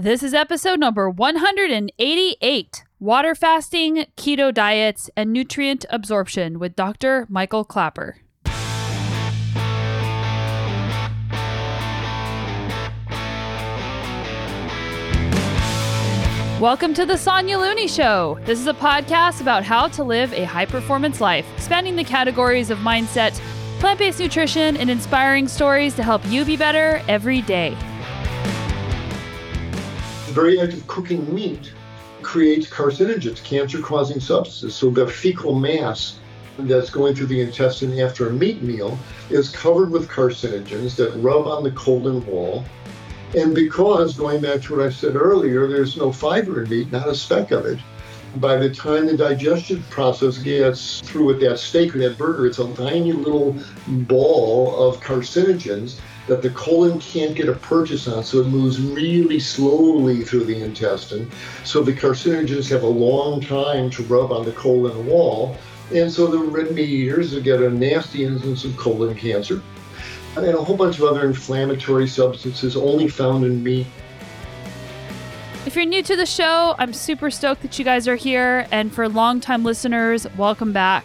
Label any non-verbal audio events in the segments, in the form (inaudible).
This is episode number 188 Water Fasting, Keto Diets, and Nutrient Absorption with Dr. Michael Klaper. Welcome to the Sonya Looney Show. This is a podcast about how to live a high performance life, spanning the categories of mindset, plant based nutrition, and inspiring stories to help you be better every day. Very act of cooking meat creates carcinogens, cancer causing substances. So the fecal mass that's going through the intestine after a meat meal is covered with carcinogens that rub on the colon wall and because, going back to what I said earlier, there's no fiber in meat, not a speck of it, by the time the digestion process gets through with that steak or that burger, it's a tiny little ball of carcinogens that the colon can't get a purchase on, so it moves really slowly through the intestine. So the carcinogens have a long time to rub on the colon wall, and so the red meat eaters get a nasty instance of colon cancer and a whole bunch of other inflammatory substances only found in meat. If you're new to the show, I'm super stoked that you guys are here. And for longtime listeners, welcome back.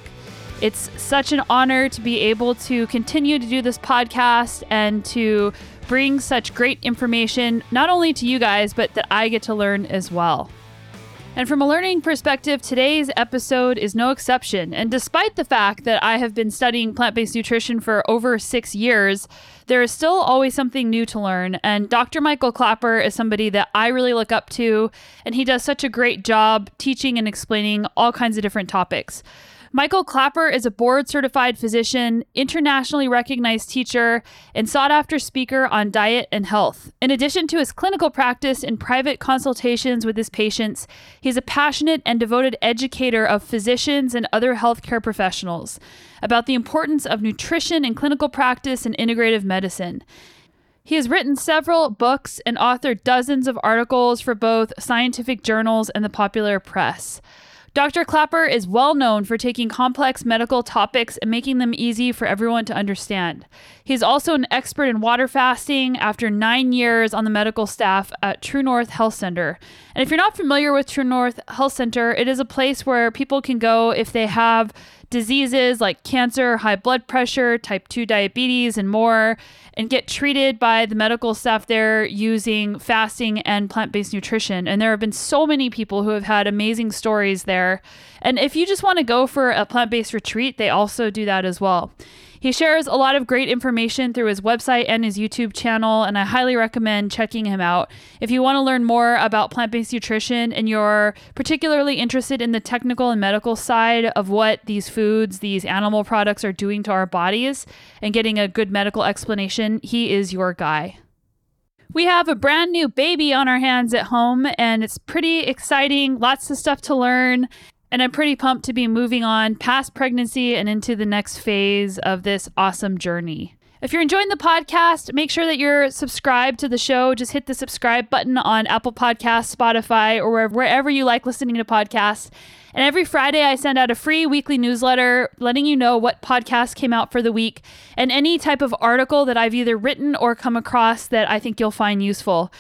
It's such an honor to be able to continue to do this podcast and to bring such great information, not only to you guys, but that I get to learn as well. And from a learning perspective, today's episode is no exception. And despite the fact that I have been studying plant based nutrition for over six years, there is still always something new to learn. And Dr. Michael Klaper is somebody that I really look up to, and he does such a great job teaching and explaining all kinds of different topics. Michael Klaper is a board certified physician, internationally recognized teacher, and sought after speaker on diet and health. In addition to his clinical practice and private consultations with his patients, he's a passionate and devoted educator of physicians and other healthcare professionals about the importance of nutrition in clinical practice and integrative medicine. He has written several books and authored dozens of articles for both scientific journals and the popular press. Dr. Klaper is well known for taking complex medical topics and making them easy for everyone to understand. He's also an expert in water fasting after nine years on the medical staff at True North Health Center. And if you're not familiar with True North Health Center, it is a place where people can go if they have diseases like cancer, high blood pressure, type 2 diabetes, and more, and get treated by the medical staff there using fasting and plant based nutrition. And there have been so many people who have had amazing stories there. And if you just want to go for a plant based retreat, they also do that as well. He shares a lot of great information through his website and his YouTube channel, and I highly recommend checking him out. If you want to learn more about plant based nutrition and you're particularly interested in the technical and medical side of what these foods, these animal products are doing to our bodies, and getting a good medical explanation, he is your guy. We have a brand new baby on our hands at home, and it's pretty exciting. Lots of stuff to learn. And I'm pretty pumped to be moving on past pregnancy and into the next phase of this awesome journey. If you're enjoying the podcast, make sure that you're subscribed to the show. Just hit the subscribe button on Apple Podcasts, Spotify, or wherever you like listening to podcasts. And every Friday, I send out a free weekly newsletter letting you know what podcast came out for the week and any type of article that I've either written or come across that I think you'll find useful.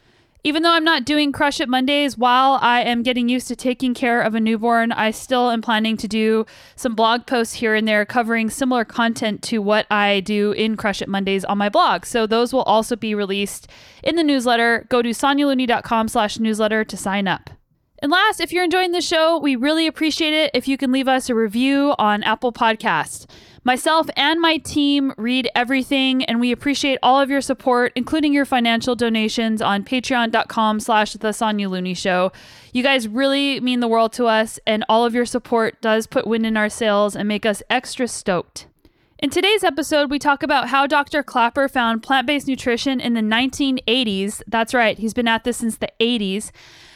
Even though I'm not doing Crush It Mondays while I am getting used to taking care of a newborn, I still am planning to do some blog posts here and there covering similar content to what I do in Crush It Mondays on my blog. So those will also be released in the newsletter. Go to sonyalooney.com slash newsletter to sign up. And last, if you're enjoying the show, we really appreciate it if you can leave us a review on Apple Podcasts. Myself and my team read everything, and we appreciate all of your support, including your financial donations on patreon.com slash the Sonya Looney Show. You guys really mean the world to us, and all of your support does put wind in our sails and make us extra stoked. In today's episode, we talk about how Dr. Klaper found plant based nutrition in the 1980s. That's right, he's been at this since the 80s.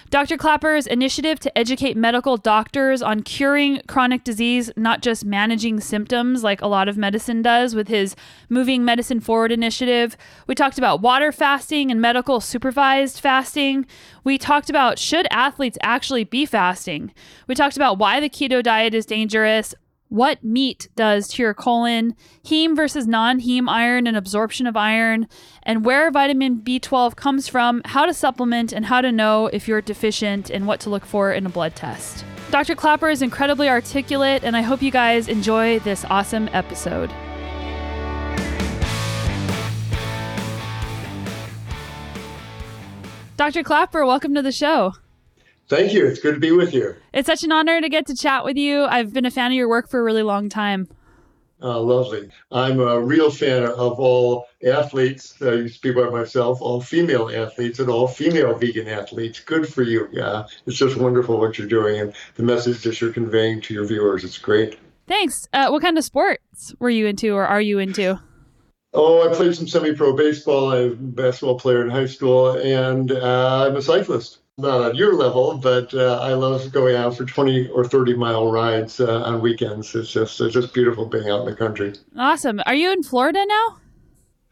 Dr. Klaper's initiative to educate medical doctors on curing chronic disease, not just managing symptoms like a lot of medicine does with his Moving Medicine Forward initiative. We talked about water fasting and medical supervised fasting. We talked about should athletes actually be fasting. We talked about why the keto diet is dangerous, what meat does to your colon, heme versus non heme iron and absorption of iron, and where vitamin B12 comes from, how to supplement, and how to know if you're deficient and what to look for in a blood test. Dr. Klaper is incredibly articulate, and I hope you guys enjoy this awesome episode. Dr. Klaper, welcome to the show. Thank you. It's good to be with you. It's such an honor to get to chat with you. I've been a fan of your work for a really long time. Uh, lovely. I'm a real fan of all athletes. I used to be by myself, all female athletes and all female vegan athletes. Good for you. Yeah. It's just wonderful what you're doing and the message that you're conveying to your viewers. It's great. Thanks. Uh, what kind of sports were you into or are you into? Oh, I played some semi pro baseball. I was a basketball player in high school, and uh, I'm a cyclist not on your level, but uh, I love going out for 20 or 30 mile rides uh, on weekends. It's just it's just beautiful being out in the country. Awesome. Are you in Florida now?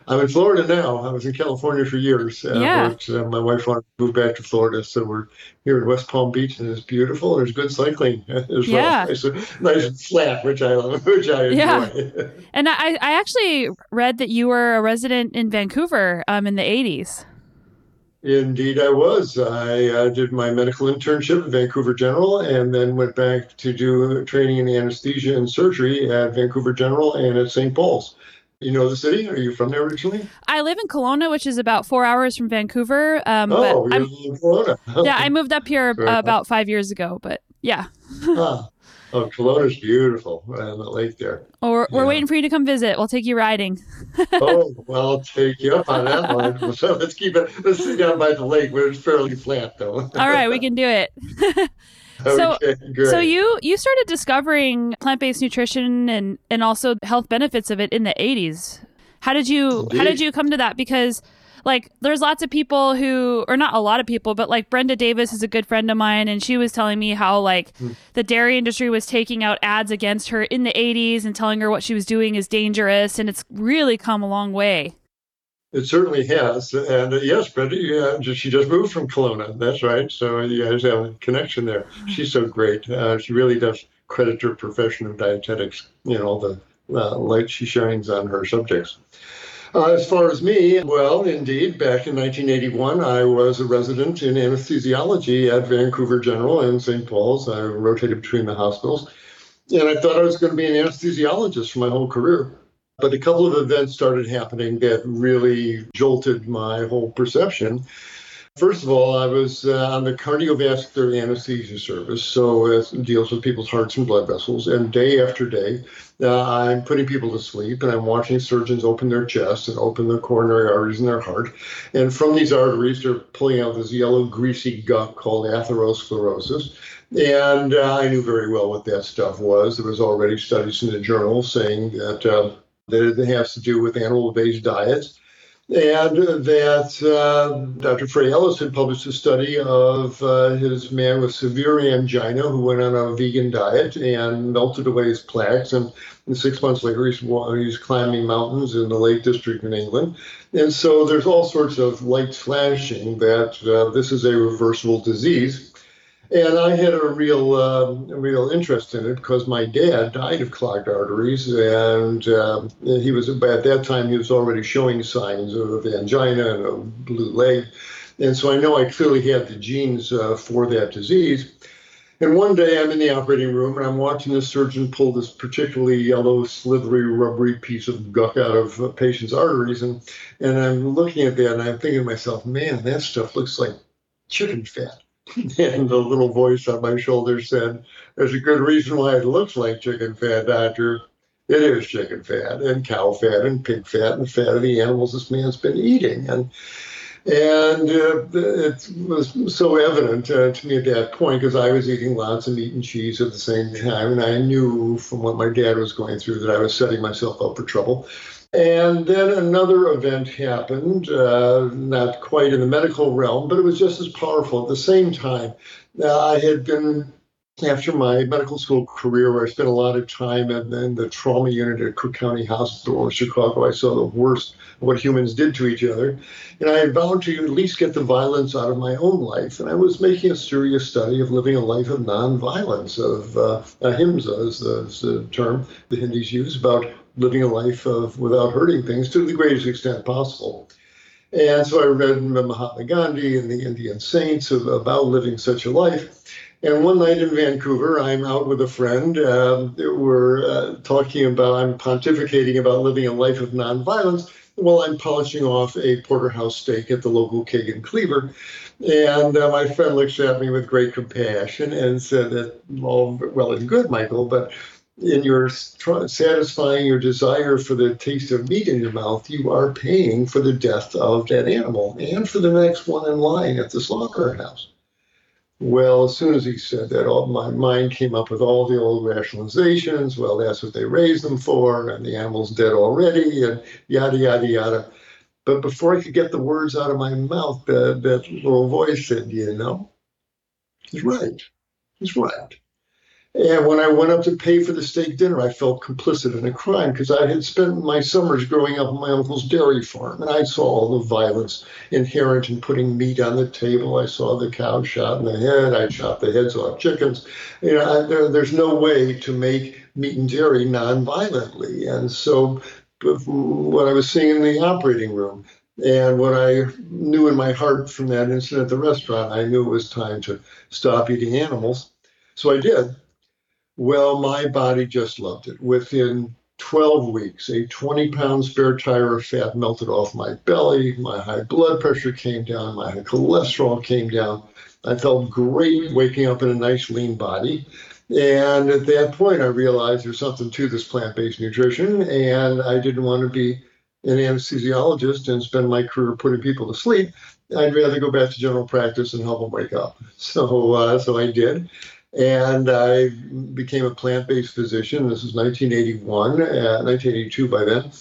I'm in Florida now. I was in California for years. Uh, yeah. But, uh, my wife wanted to move back to Florida, so we're here in West Palm Beach, and it's beautiful. There's good cycling (laughs) as yeah. well. It's nice and flat, which I (laughs) which I enjoy. Yeah. (laughs) and I, I actually read that you were a resident in Vancouver um, in the 80s. Indeed, I was. I uh, did my medical internship at Vancouver General and then went back to do training in anesthesia and surgery at Vancouver General and at St. Paul's. You know the city? Are you from there originally? I live in Kelowna, which is about four hours from Vancouver. Um, oh, you're in Kelowna. (laughs) yeah, I moved up here about five years ago, but yeah. ah, Oh, Kelowna's beautiful on the lake there. Oh, we're, we're waiting for you to come visit. We'll take you riding. (laughs) oh, well, I'll take you up on that one. (laughs) (laughs) So let's keep it, let's sit down by the lake where it's fairly flat, though. All right, we can do it. so, okay, so you you started discovering plant based nutrition and and also health benefits of it in the 80s. How did you Indeed. how did you come to that? Because like there's lots of people who or not a lot of people but like brenda davis is a good friend of mine and she was telling me how like mm. the dairy industry was taking out ads against her in the 80s and telling her what she was doing is dangerous and it's really come a long way it certainly has. And uh, yes, Brenda, yeah, she just moved from Kelowna. That's right. So you guys have a connection there. Mm-hmm. She's so great. Uh, she really does credit her profession of dietetics, you know, the uh, light she shines on her subjects. Uh, as far as me, well, indeed, back in 1981, I was a resident in anesthesiology at Vancouver General and St. Paul's. I rotated between the hospitals. And I thought I was going to be an anesthesiologist for my whole career. But a couple of events started happening that really jolted my whole perception. First of all, I was uh, on the cardiovascular anesthesia service, so it deals with people's hearts and blood vessels. And day after day, uh, I'm putting people to sleep and I'm watching surgeons open their chest and open the coronary arteries in their heart. And from these arteries, they're pulling out this yellow, greasy gunk called atherosclerosis. And uh, I knew very well what that stuff was. There was already studies in the journal saying that, uh, that it has to do with animal-based diets and that uh, Dr. Frey Ellis had published a study of uh, his man with severe angina who went on a vegan diet and melted away his plaques. And, and six months later, he's, he's climbing mountains in the Lake District in England. And so there's all sorts of lights flashing that uh, this is a reversible disease. And I had a real, a real interest in it because my dad died of clogged arteries, and uh, he was at that time he was already showing signs of angina and a blue leg, and so I know I clearly had the genes uh, for that disease. And one day I'm in the operating room and I'm watching the surgeon pull this particularly yellow, slithery, rubbery piece of gunk out of a patient's arteries, and and I'm looking at that and I'm thinking to myself, man, that stuff looks like chicken fat. (laughs) And the little voice on my shoulder said, There's a good reason why it looks like chicken fat, doctor. It is chicken fat and cow fat and pig fat and fat of the animals this man's been eating. And and uh, it was so evident uh, to me at that point because I was eating lots of meat and cheese at the same time. And I knew from what my dad was going through that I was setting myself up for trouble. And then another event happened, uh, not quite in the medical realm, but it was just as powerful. At the same time, I had been after my medical school career, where I spent a lot of time in, in the trauma unit at Cook County Hospital in Chicago, I saw the worst of what humans did to each other. And I vowed to at least get the violence out of my own life. And I was making a serious study of living a life of nonviolence, of uh, ahimsa is the, is the term the Hindus use, about living a life of without hurting things to the greatest extent possible. And so I read Mahatma Gandhi and the Indian saints about living such a life. And one night in Vancouver, I'm out with a friend. Uh, we're uh, talking about, I'm pontificating about living a life of nonviolence while I'm polishing off a porterhouse steak at the local Keg and Cleaver. And uh, my friend looks at me with great compassion and said that, all well and good, Michael, but in your satisfying your desire for the taste of meat in your mouth, you are paying for the death of that animal and for the next one in line at the slaughterhouse. Well, as soon as he said that, all my mind came up with all the old rationalizations. Well, that's what they raised them for, and the animal's dead already, and yada yada yada. But before I could get the words out of my mouth, that, that little voice said, "You know, he's right. He's right." And when I went up to pay for the steak dinner, I felt complicit in a crime because I had spent my summers growing up on my uncle's dairy farm, and I saw all the violence inherent in putting meat on the table. I saw the cow shot in the head. I shot the heads off chickens. You know, I, there, there's no way to make meat and dairy non-violently, and so what I was seeing in the operating room. And what I knew in my heart from that incident at the restaurant, I knew it was time to stop eating animals. So I did. Well, my body just loved it. Within 12 weeks, a 20 pound spare tire of fat melted off my belly. My high blood pressure came down. My cholesterol came down. I felt great waking up in a nice lean body. And at that point, I realized there's something to this plant based nutrition, and I didn't want to be an anesthesiologist and spend my career putting people to sleep. I'd rather go back to general practice and help them wake up. (laughs) So, uh, so I did and I became a plant-based physician. This is 1981, uh, 1982 by then,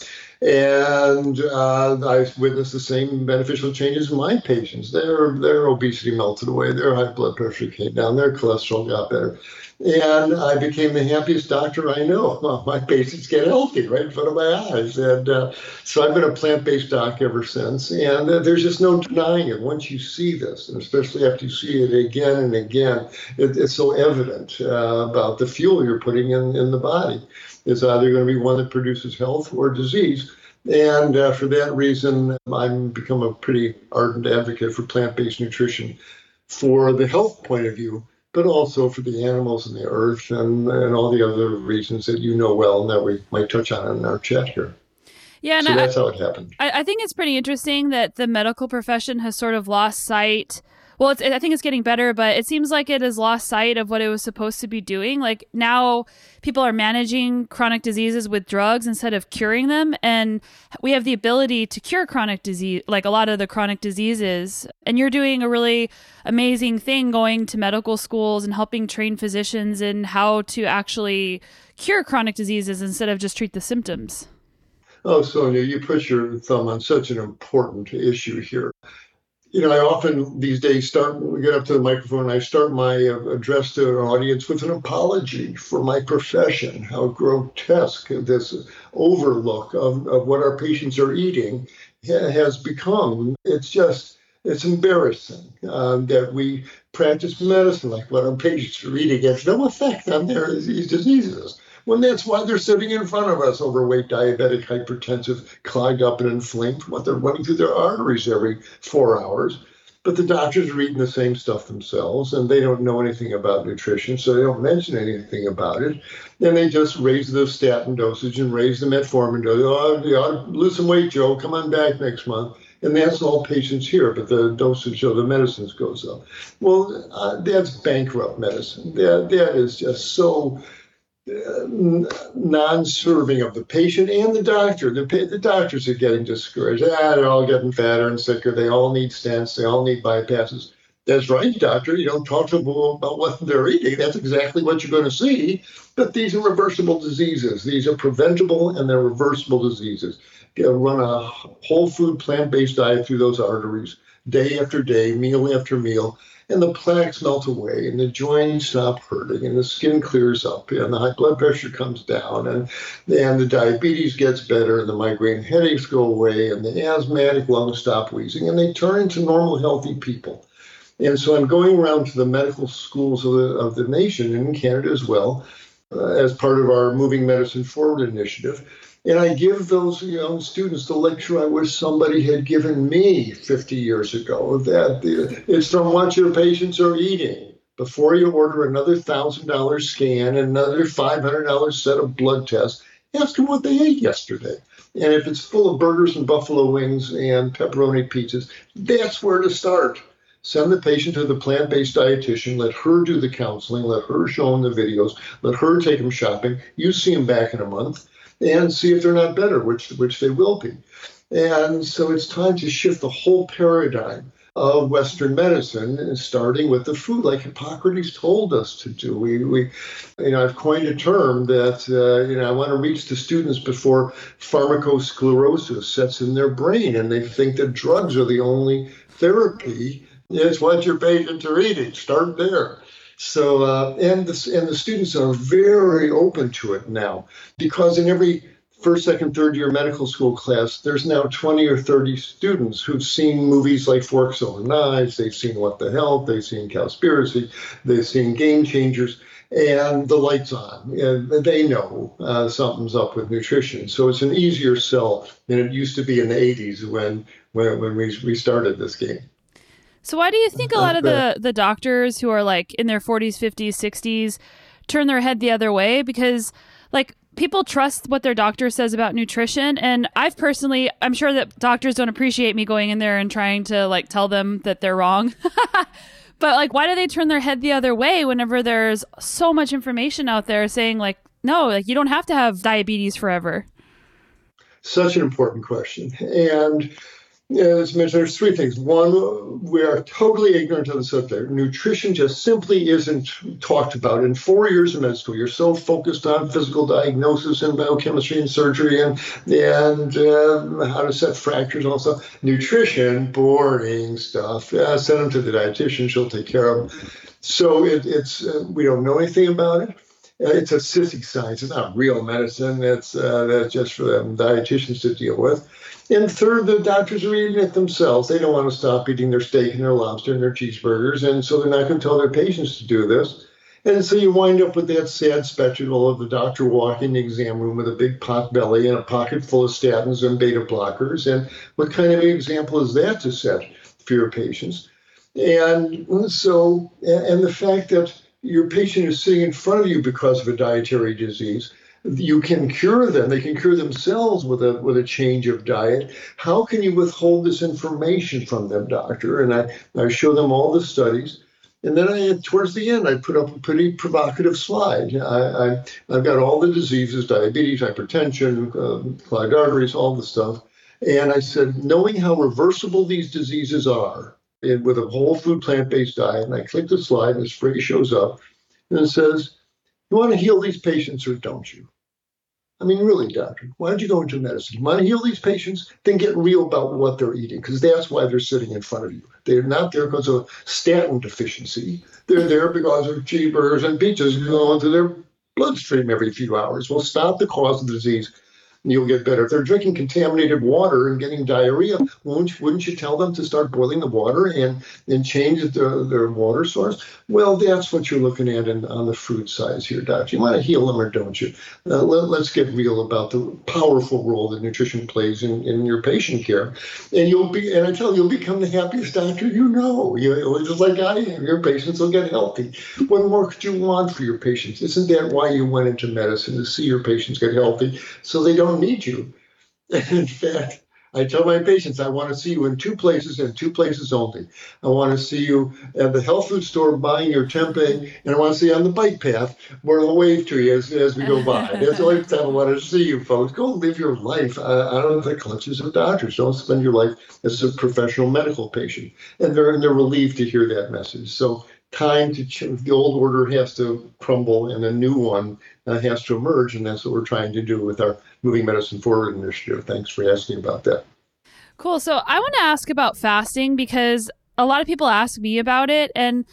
and uh, I witnessed the same beneficial changes in my patients. Their their obesity melted away, their high blood pressure came down, their cholesterol got better. And I became the happiest doctor I know. (laughs) Well, my patients get healthy right in front of my eyes. And uh, so I've been a plant based doc ever since. And uh, there's just no denying it. Once you see this, and especially after you see it again and again, it, it's so evident uh, about the fuel you're putting in, in the body. It's either going to be one that produces health or disease. And uh, for that reason, I've become a pretty ardent advocate for plant based nutrition for the health point of view but also for the animals and the earth and, and all the other reasons that you know well and that we might touch on in our chat here. Yeah, so that's I, how it happened. I, I think it's pretty interesting that the medical profession has sort of lost sight well, it's, I think it's getting better, but it seems like it has lost sight of what it was supposed to be doing. Like now, people are managing chronic diseases with drugs instead of curing them, and we have the ability to cure chronic disease, like a lot of the chronic diseases. And you're doing a really amazing thing, going to medical schools and helping train physicians in how to actually cure chronic diseases instead of just treat the symptoms. Oh, Sonya, you put your thumb on such an important issue here you know, I often these days start, when we get up to the microphone, and I start my uh, address to an audience with an apology for my profession, how grotesque this overlook of, of what our patients are eating has become. It's just, it's embarrassing um, that we practice medicine like what our patients are eating has no effect on their diseases when that's why they're sitting in front of us, overweight, diabetic, hypertensive, clogged up and inflamed from what they're running through their arteries every four hours. But the doctors are eating the same stuff themselves, and they don't know anything about nutrition, so they don't mention anything about it. And they just raise the statin dosage and raise the metformin dosage. Oh, you ought to lose some weight, Joe. Come on back next month. And that's all patients here, but the dosage of the medicines goes up. Well, uh, that's bankrupt medicine. That, that is just so non-serving of the patient and the doctor. The, the doctors are getting discouraged. Ah, they're all getting fatter and sicker. They all need stents. They all need bypasses. That's right, doctor. You don't talk to them about what they're eating. That's exactly what you're going to see. But these are reversible diseases. These are preventable and they're reversible diseases. You run a whole food plant-based diet through those arteries day after day, meal after meal, and the plaques melt away and the joints stop hurting and the skin clears up and the high blood pressure comes down and, and the diabetes gets better and the migraine headaches go away and the asthmatic lungs stop wheezing and they turn into normal healthy people. And so I'm going around to the medical schools of the, of the nation and in Canada as well uh, as part of our Moving Medicine Forward initiative and I give those young students the lecture I wish somebody had given me 50 years ago that it's from what your patients are eating. Before you order another $1,000 scan another $500 set of blood tests, ask them what they ate yesterday. And if it's full of burgers and buffalo wings and pepperoni pizzas, that's where to start. Send the patient to the plant based dietitian, let her do the counseling, let her show them the videos, let her take them shopping. You see them back in a month and see if they're not better, which which they will be. And so it's time to shift the whole paradigm of Western medicine, starting with the food, like Hippocrates told us to do. We, we you know, I've coined a term that uh, you know I want to reach the students before pharmacosclerosis sets in their brain, and they think that drugs are the only therapy. It's what your patients are eating. Start there. So, uh, and, the, and the students are very open to it now because in every first, second, third year medical school class, there's now 20 or 30 students who've seen movies like Forks Over Knives, they've seen What the Health, they've seen Cowspiracy, they've seen Game Changers, and the light's on. And they know uh, something's up with nutrition. So it's an easier sell than it used to be in the 80s when, when, when we, we started this game. So why do you think a lot of the the doctors who are like in their 40s, 50s, 60s turn their head the other way because like people trust what their doctor says about nutrition and I've personally I'm sure that doctors don't appreciate me going in there and trying to like tell them that they're wrong. (laughs) but like why do they turn their head the other way whenever there's so much information out there saying like no, like you don't have to have diabetes forever? Such an important question. And as mentioned, there's three things. One, we are totally ignorant of the subject. Nutrition just simply isn't talked about. In four years of med school, you're so focused on physical diagnosis and biochemistry and surgery and and uh, how to set fractures and all. Nutrition, boring stuff. Send them to the dietitian; she'll take care of them. So it, it's uh, we don't know anything about it. Uh, it's a sissy science. It's not real medicine. It's uh, that's just for them dietitians to deal with. And third, the doctors are eating it themselves. They don't want to stop eating their steak and their lobster and their cheeseburgers, and so they're not going to tell their patients to do this. And so you wind up with that sad spectacle of the doctor walking in the exam room with a big pot belly and a pocket full of statins and beta blockers. And what kind of example is that to set for your patients? And so, and the fact that your patient is sitting in front of you because of a dietary disease you can cure them. They can cure themselves with a with a change of diet. How can you withhold this information from them, doctor? And I, I show them all the studies. And then I, towards the end, I put up a pretty provocative slide. I, I, have got all the diseases, diabetes, hypertension, uh, clogged arteries, all the stuff. And I said, knowing how reversible these diseases are and with a whole food plant-based diet, and I click the slide and this phrase shows up and it says, you want to heal these patients or don't you? I mean, really, doctor, why don't you go into medicine? You want to heal these patients? Then get real about what they're eating, because that's why they're sitting in front of you. They're not there because of statin deficiency. They're there because of cheeseburgers and pizzas going into their bloodstream every few hours. Well, stop the cause of the disease you'll get better. If they're drinking contaminated water and getting diarrhea, wouldn't, wouldn't you tell them to start boiling the water and, and change the, their water source? Well, that's what you're looking at in, on the food size here, Doc. You want to heal them or don't you? Uh, let, us get real about the powerful role that nutrition plays in, in your patient care. And you'll be, and I tell you, you'll become the happiest doctor you know. You, just like I am. Your patients will get healthy. What more could you want for your patients? Isn't that why you went into medicine to see your patients get healthy so they don't don't need you. (laughs) in fact, I tell my patients I want to see you in two places and two places only. I want to see you at the health food store buying your tempeh, and I want to see you on the bike path where I'll wave to you as, as we go by. (laughs) That's the only time I want to see you, folks. Go live your life uh, out of the clutches of doctors. Don't spend your life as a professional medical patient. And they're, and they're relieved to hear that message. So time to change. The old order has to crumble and a new one uh, has to emerge. And that's what we're trying to do with our Moving Medicine Forward initiative. Thanks for asking about that. Cool. So I want to ask about fasting because a lot of people ask me about it. And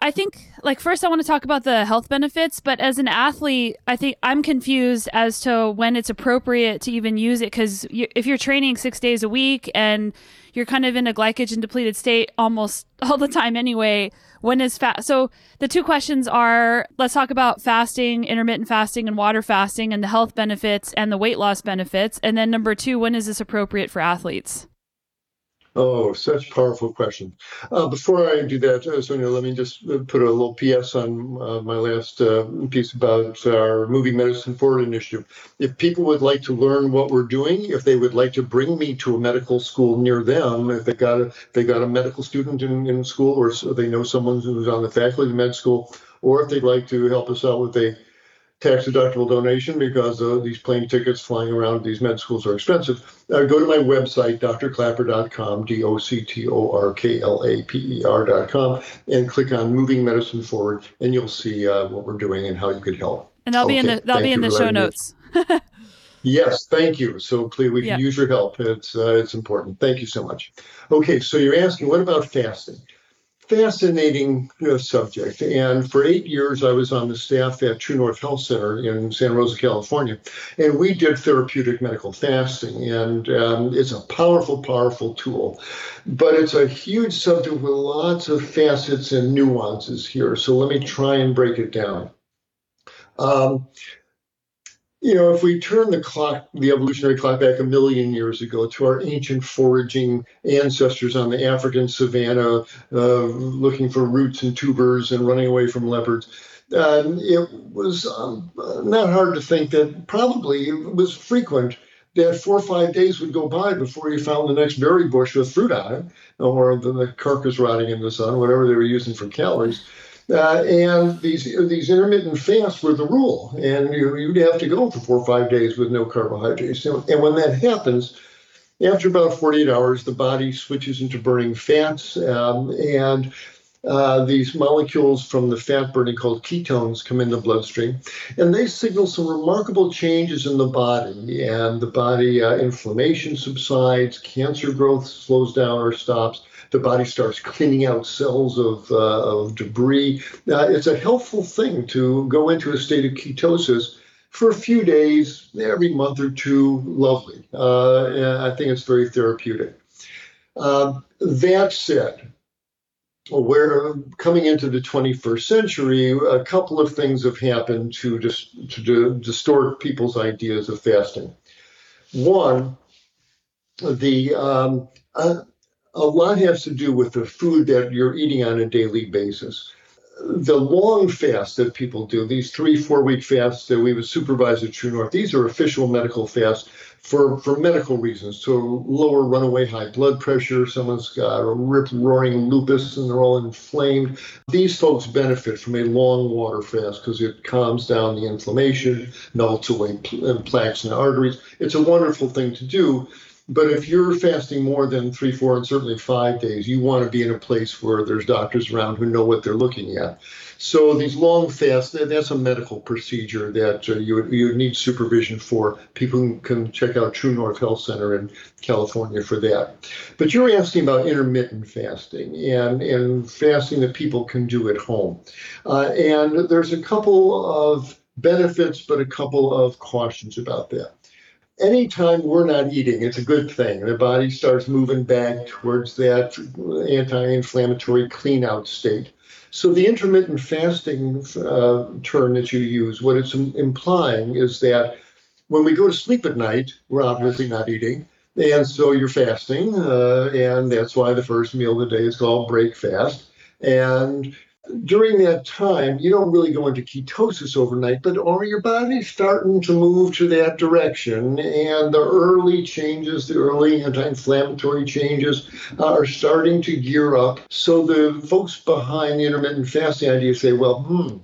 I think, like, first, I want to talk about the health benefits. But as an athlete, I think I'm confused as to when it's appropriate to even use it. Because you, if you're training six days a week and you're kind of in a glycogen depleted state almost (laughs) all the time anyway, when is fast? So the two questions are let's talk about fasting, intermittent fasting, and water fasting, and the health benefits and the weight loss benefits. And then number two, when is this appropriate for athletes? Oh, such powerful question. Uh, before I do that, uh, Sonya, let me just uh, put a little PS on uh, my last uh, piece about our Moving Medicine Forward initiative. If people would like to learn what we're doing, if they would like to bring me to a medical school near them, if they got a they got a medical student in, in school, or they know someone who's on the faculty of med school, or if they'd like to help us out with a tax deductible donation because uh, these plane tickets flying around these med schools are expensive. Uh, go to my website, drklaper.com, D O C T O R K L A P E R.com, and click on Moving Medicine Forward, and you'll see uh, what we're doing and how you could help. And that'll okay. be in the that'll be in the show notes. (laughs) yes, thank you. So please, we can yeah. use your help. It's uh, it's important. Thank you so much. Okay, so you're asking, what about fasting? Fascinating you know, subject. And for eight years, I was on the staff at True North Health Center in Santa Rosa, California, and we did therapeutic medical fasting. And um, it's a powerful, powerful tool, but it's a huge subject with lots of facets and nuances here. So let me try and break it down. Um, you know, if we turn the clock, the evolutionary clock back a million years ago to our ancient foraging ancestors on the African savannah, uh, looking for roots and tubers and running away from leopards, uh, it was um, not hard to think that probably it was frequent that four or five days would go by before you found the next berry bush with fruit on it, or the carcass rotting in the sun, whatever they were using for calories. Uh, and these these intermittent fasts were the rule, and you, you'd have to go for four or five days with no carbohydrates. And when that happens, after about 48 hours, the body switches into burning fats, um, and uh, these molecules from the fat burning called ketones come in the bloodstream, and they signal some remarkable changes in the body. And the body uh, inflammation subsides, cancer growth slows down or stops the body starts cleaning out cells of, uh, of debris. Uh, it's a helpful thing to go into a state of ketosis for a few days, every month or two. Lovely. Uh, I think it's very therapeutic. Um, that said, we're coming into the 21st century, a couple of things have happened to, dis- to distort people's ideas of fasting. One, the um, a lot has to do with the food that you're eating on a daily basis. The long fasts that people do, these three, four week fasts that we would supervise at True North, these are official medical fasts for, for medical reasons to lower runaway high blood pressure. Someone's got a rip roaring lupus and they're all inflamed. These folks benefit from a long water fast because it calms down the inflammation, melts away plaques in the arteries. It's a wonderful thing to do but if you're fasting more than three, four, and certainly five days, you want to be in a place where there's doctors around who know what they're looking at. So these long fasts, that's a medical procedure that uh, you, you need supervision for. People can check out True North Health Center in California for that. But you're asking about intermittent fasting and, and fasting that people can do at home. Uh, and there's a couple of benefits, but a couple of cautions about that anytime we're not eating, it's a good thing. The body starts moving back towards that anti inflammatory clean out state. So, the intermittent fasting uh, term that you use, what it's implying is that when we go to sleep at night, we're obviously not eating. And so you're fasting, uh, and that's why the first meal of the day is called break fast. And during that time, you don't really go into ketosis overnight, but or your body's starting to move to that direction, and the early changes, the early anti-inflammatory changes, uh, are starting to gear up. So the folks behind the intermittent fasting idea say, well, hmm,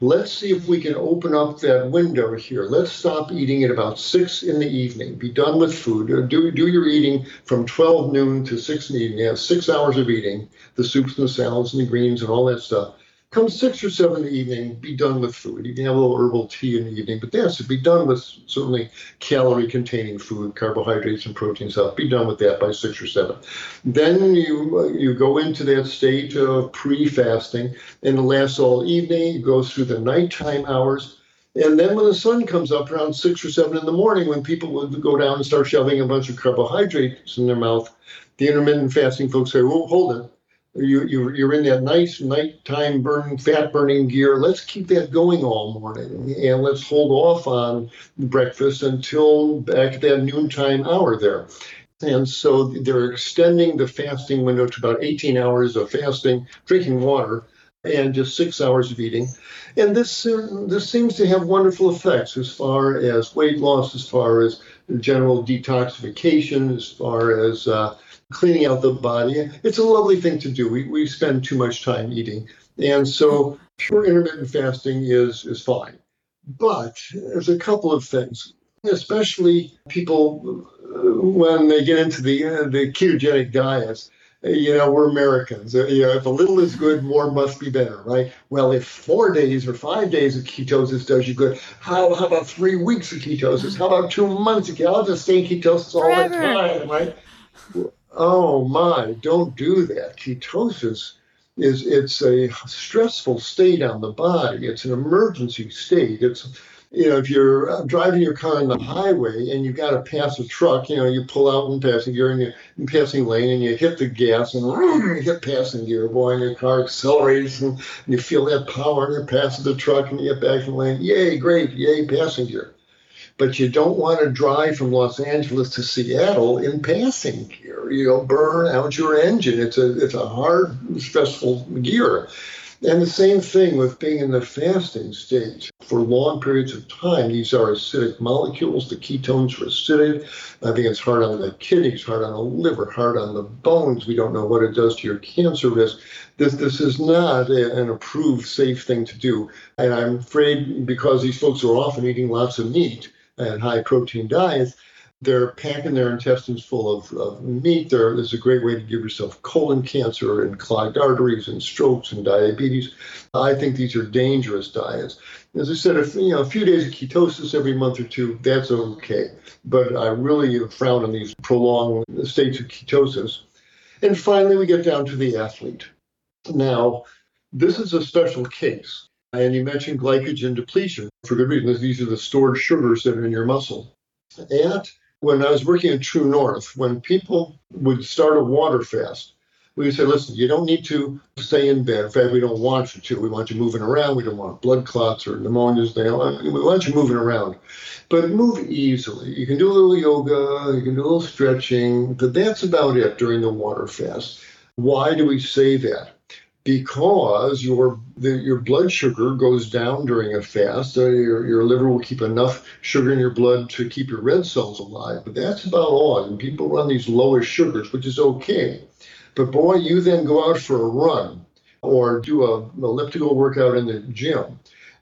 let's see if we can open up that window here. Let's stop eating at about six in the evening. Be done with food. Uh, do, do your eating from 12 noon to six in the evening. Have six hours of eating, the soups and the salads and the greens and all that stuff. Come six or seven in the evening, be done with food. You can have a little herbal tea in the evening, but to be done with certainly calorie containing food, carbohydrates and proteins up. Be done with that by six or seven. Then you uh, you go into that state of pre-fasting, and it lasts all evening. It goes through the nighttime hours. And then when the sun comes up around six or seven in the morning, when people would go down and start shoving a bunch of carbohydrates in their mouth, the intermittent fasting folks say, "Oh, hold it you, you you're in that nice nighttime burn fat burning gear. Let's keep that going all morning, and let's hold off on breakfast until back at that noontime hour there. And so they're extending the fasting window to about 18 hours of fasting, drinking water, and just six hours of eating. And this uh, this seems to have wonderful effects as far as weight loss, as far as general detoxification, as far as uh, cleaning out the body. It's a lovely thing to do. We, we spend too much time eating. And so pure intermittent fasting is, is fine. But there's a couple of things, especially people uh, when they get into the, uh, the ketogenic diets. You know, we're Americans. Uh, you know, if a little is good, more must be better, right? Well, if four days or five days of ketosis does you good, how, how about three weeks of ketosis? How about two months of ketosis? I'll just stay in ketosis all Forever. the time, right? Oh my, don't do that. Ketosis is it's a stressful state on the body. It's an emergency state. It's you know, if you're uh, driving your car on the highway and you've got to pass a truck, you know, you pull out in passing gear and you're in passing lane and you hit the gas and you hit passing gear, boy, and your car accelerates and you feel that power and you're passing the truck and you get back in lane. Yay, great, yay, passing gear but you don't want to drive from Los Angeles to Seattle in passing gear. You'll burn out your engine. It's a it's a hard, stressful gear. And the same thing with being in the fasting state for long periods of time. These are acidic molecules. The ketones are acidic. I think it's hard on the kidneys, hard on the liver, hard on the bones. We don't know what it does to your cancer risk. This, this is not a, an approved, safe thing to do. And I'm afraid because these folks are often eating lots of meat, and high protein diets, they're packing their intestines full of, of meat. There is a great way to give yourself colon cancer and clogged arteries and strokes and diabetes. I think these are dangerous diets. As I said, if, you know, a few days of ketosis every month or two, that's okay. But I really frown on these prolonged states of ketosis. And finally, we get down to the athlete. Now, this is a special case and you mentioned glycogen depletion for good reason. These are the stored sugars that are in your muscle. And when I was working at True North, when people would start a water fast, we would say, listen, you don't need to stay in bed. In fact, we don't want you to. We want you moving around. We don't want blood clots or pneumonias. We want you moving around. But move easily. You can do a little yoga, you can do a little stretching, but that's about it during the water fast. Why do we say that? Because your the, your blood sugar goes down during a fast. Uh, your, your liver will keep enough sugar in your blood to keep your red cells alive, but that's about all. And people run these lowest sugars, which is okay. But boy, you then go out for a run or do a elliptical workout in the gym.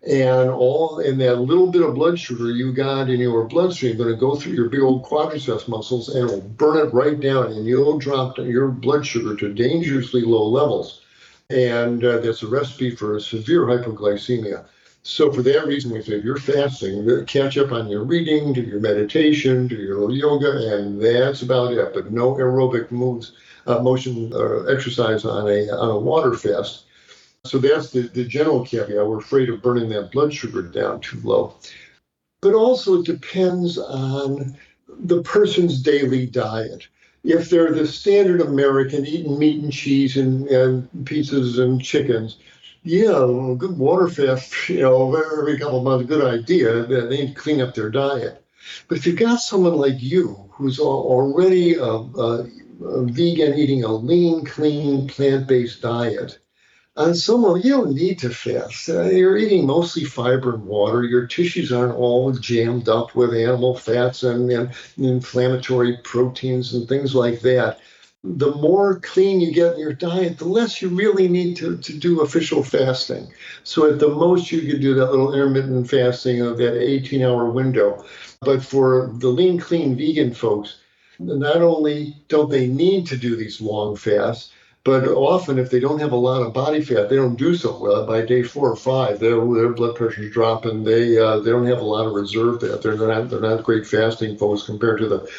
And all in that little bit of blood sugar you got in your bloodstream going to go through your big old quadriceps muscles and it'll burn it right down, and you'll drop your blood sugar to dangerously low levels and uh, that's a recipe for severe hypoglycemia. So for that reason, we say if you're fasting, catch up on your reading, do your meditation, do your yoga, and that's about it. But no aerobic moves, uh, motion or exercise on a on a water fast. So that's the, the general caveat. We're afraid of burning that blood sugar down too low. But also it depends on the person's daily diet if they're the standard American eating meat and cheese and, and pizzas and chickens, yeah, good water fast, (laughs) you know, every couple of months, good idea. They need to clean up their diet. But if you've got someone like you who's already a, a, a vegan eating a lean, clean, plant based diet, on someone, you don't need to fast. Uh, you're eating mostly fiber and water. Your tissues aren't all jammed up with animal fats and, and, inflammatory proteins and things like that. The more clean you get in your diet, the less you really need to, to do official fasting. So, at the most, you could do that little intermittent fasting of that 18 hour window. But for the lean, clean vegan folks, not only don't they need to do these long fasts, But often, if they don't have a lot of body fat, they don't do so well. By day four or five, their, their blood pressure's dropping. They uh, they don't have a lot of reserve fat. They're not they're not great fasting folks compared to the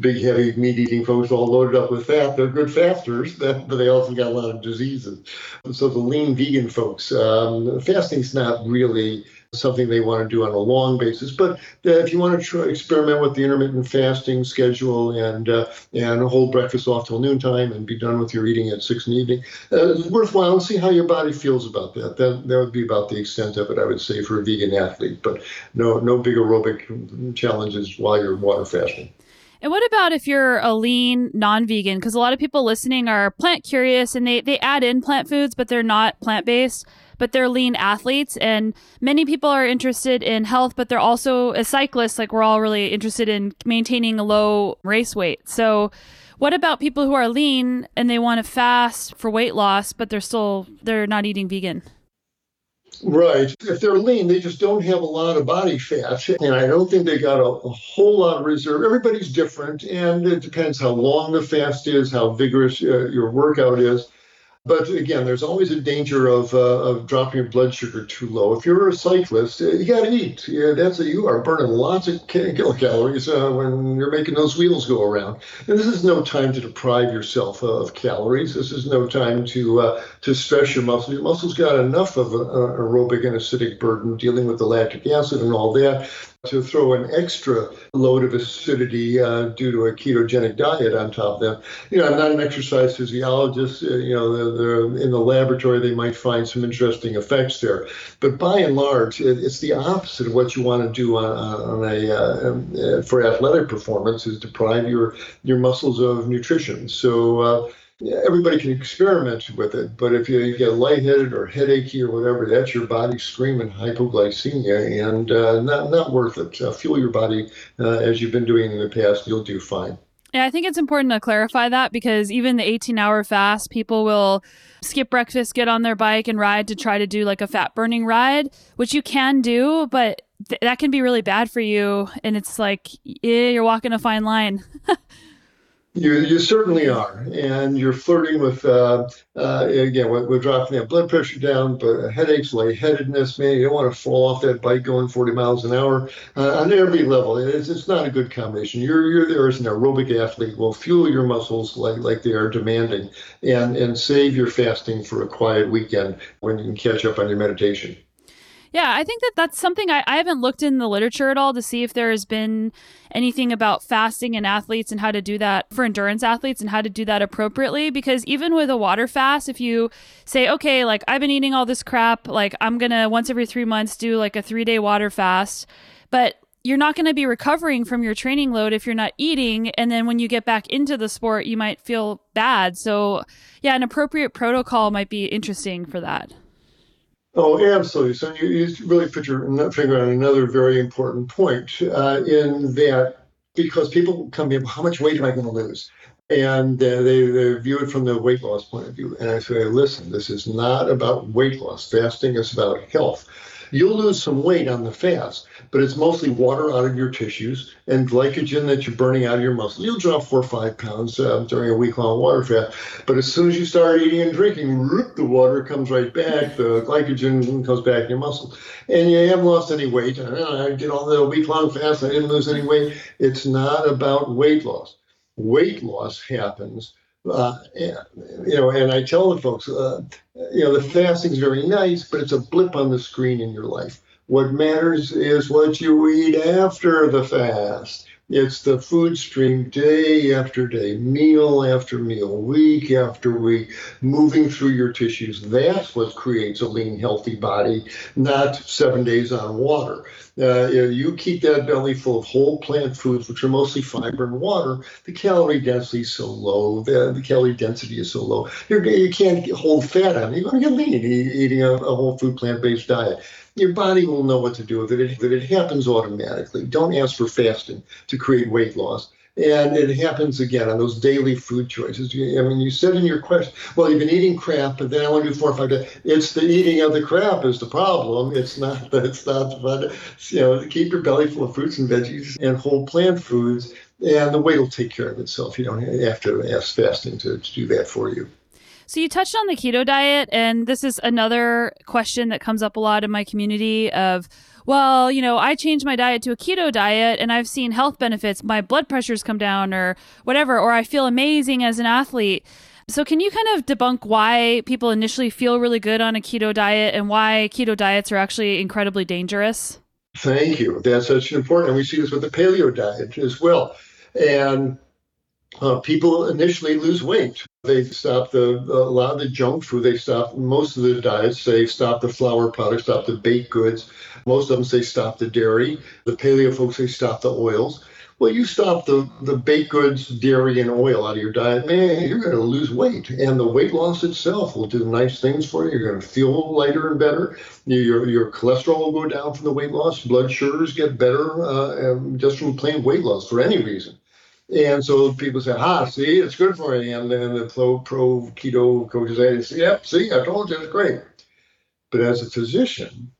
big heavy meat eating folks all loaded up with fat. They're good fasters, (laughs) but they also got a lot of diseases. So the lean vegan folks, um, fasting's not really something they want to do on a long basis. But uh, if you want to try, experiment with the intermittent fasting schedule and uh, and hold breakfast off till noontime and be done with your eating at six in the evening, uh, it's worthwhile and see how your body feels about that. That that would be about the extent of it, I would say, for a vegan athlete. But no no big aerobic challenges while you're water fasting. And what about if you're a lean non-vegan? Because a lot of people listening are plant curious and they, they add in plant foods, but they're not plant-based, but they're lean athletes. And many people are interested in health, but they're also a cyclist. Like we're all really interested in maintaining a low race weight. So what about people who are lean and they want to fast for weight loss, but they're still they're not eating vegan? Right. If they're lean, they just don't have a lot of body fat. And I don't think they got a, a, whole lot of reserve. Everybody's different, and it depends how long the fast is, how vigorous uh, your workout is. But again, there's always a danger of, uh, of dropping your blood sugar too low. If you're a cyclist, uh, you got to eat. Yeah, that's a, you are burning lots of kilocalories uh, when you're making those wheels go around. And this is no time to deprive yourself of calories. This is no time to uh, to stress your muscles. Your muscles got enough of an aerobic and acidic burden dealing with the lactic acid and all that to throw an extra load of acidity uh, due to a ketogenic diet on top of them. You know, I'm not an exercise physiologist. Uh, you know, they're, they're in the laboratory, they might find some interesting effects there. But by and large, it, it's the opposite of what you want to do on, on a uh, for athletic performance is deprive your your muscles of nutrition. So uh, everybody can experiment with it, but if you get lightheaded or headachy or whatever, that's your body screaming hypoglycemia and uh, not, not worth it. Uh, fuel your body uh, as you've been doing in the past, you'll do fine. Yeah, I think it's important to clarify that because even the 18 hour fast, people will skip breakfast, get on their bike, and ride to try to do like a fat burning ride, which you can do, but th- that can be really bad for you. And it's like, yeah, you're walking a fine line. (laughs) You, you certainly are, and you're flirting with uh, uh, again. We're, we're, dropping that blood pressure down, but headaches, lightheadedness, man, you don't want to fall off that bike going 40 miles an hour uh, on every level. It's, it's not a good combination. You're you're there as an aerobic athlete. Will fuel your muscles like like they are demanding, and and save your fasting for a quiet weekend when you can catch up on your meditation. Yeah, I think that that's something I, I haven't looked in the literature at all to see if there has been anything about fasting in athletes and how to do that for endurance athletes and how to do that appropriately. Because even with a water fast, if you say, okay, like I've been eating all this crap, like I'm going to once every three months do like a three day water fast, but you're not going to be recovering from your training load if you're not eating. And then when you get back into the sport, you might feel bad. So, yeah, an appropriate protocol might be interesting for that. Oh, absolutely. So you, you really put your finger on another very important point uh, in that because people come in, how much weight am I going to lose? And uh, they, they view it from the weight loss point of view. And I say, listen, this is not about weight loss. Fasting is about health. You'll lose some weight on the fast, but it's mostly water out of your tissues and glycogen that you're burning out of your muscles. You'll drop four or five pounds uh, during a week long water fast, but as soon as you start eating and drinking, whoop, the water comes right back, the glycogen comes back in your muscles, and you haven't lost any weight. I did all the week long fast, I didn't lose any weight. It's not about weight loss. Weight loss happens uh, you know, and I tell the folks, uh, you know, the fasting is very nice, but it's a blip on the screen in your life. What matters is what you eat after the fast. It's the food stream day after day, meal after meal, week after week, moving through your tissues. That's what creates a lean, healthy body, not seven days on water. Uh, you keep that belly full of whole plant foods, which are mostly fiber and water. The calorie density is so low. The, the calorie density is so low. You're, you can not hold fat on. You're going to get lean eating a, a whole food plant based diet your body will know what to do with it. it. Happens automatically. Don't ask for fasting to create weight loss. And it happens again on those daily food choices. I mean, you said in your question, well, you've been eating crap, but then I want to do four or five days. It's the eating of the crap is the problem. It's not that (laughs) it's not the fun. You know, keep your belly full of fruits and veggies and whole plant foods, and the weight will take care of itself. You don't have to ask fasting to, to do that for you. So you touched on the keto diet, and this is another question that comes up a lot in my community of, well, you know, I changed my diet to a keto diet and I've seen health benefits. My blood pressure's come down or whatever, or I feel amazing as an athlete. So, can you kind of debunk why people initially feel really good on a keto diet and why keto diets are actually incredibly dangerous? Thank you. That's such important, and we see this with the paleo diet as well. And uh, people initially lose weight. They stop the a lot of the junk food. They stop most of the diets. They stop the flour products, stop the baked goods. Most of them say stop the dairy. The paleo folks say stop the oils. Well, you stop the, the baked goods, dairy, and oil out of your diet, man, you're going to lose weight. And the weight loss itself will do nice things for you. You're going to feel lighter and better. Your, your cholesterol will go down from the weight loss. Blood sugars get better uh, just from plain weight loss for any reason. And so people say, "Ha, see, it's good for you. And then the pro, pro keto coaches say, yep, see, I told you it's great. But as a physician,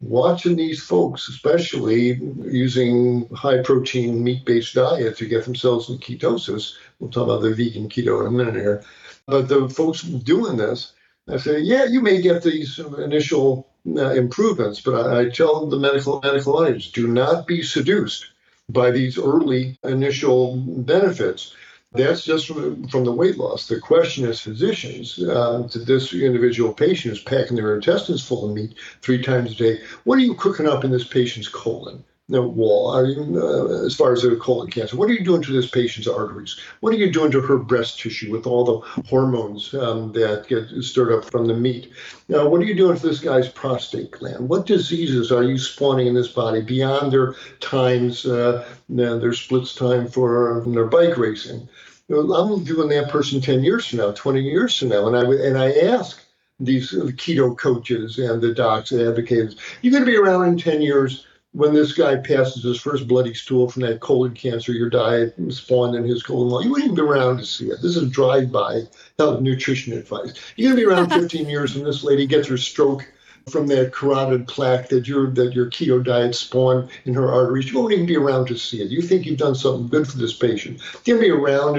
watching these folks, especially using high protein meat based diet to get themselves in ketosis, we'll talk about the vegan keto in a minute here. But the folks doing this, I say, yeah, you may get these initial uh, improvements, but I, I tell the medical medical audience, do not be seduced by these early initial benefits. That's just from, from the weight loss. The question is, physicians, uh, to this individual patient is packing their intestines full of meat three times a day, what are you cooking up in this patient's colon? Wall, I mean, uh, as far as the colon cancer. What are you doing to this patient's arteries? What are you doing to her breast tissue with all the hormones um, that get stirred up from the meat? Now, what are you doing to this guy's prostate gland? What diseases are you spawning in this body beyond their times, uh, their splits time for their bike racing? You know, I'm doing that person 10 years from now, 20 years from now, and I and I ask these keto coaches and the docs and advocates, you're going to be around in 10 years when this guy passes his first bloody stool from that colon cancer, your diet spawned in his colon wall, you wouldn't even be around to see it. This is drive-by health nutrition advice. You're gonna be around (laughs) 15 years when this lady gets her stroke from that carotid plaque that your that your keto diet spawned in her arteries. You won't even be around to see it. You think you've done something good for this patient. You're gonna be around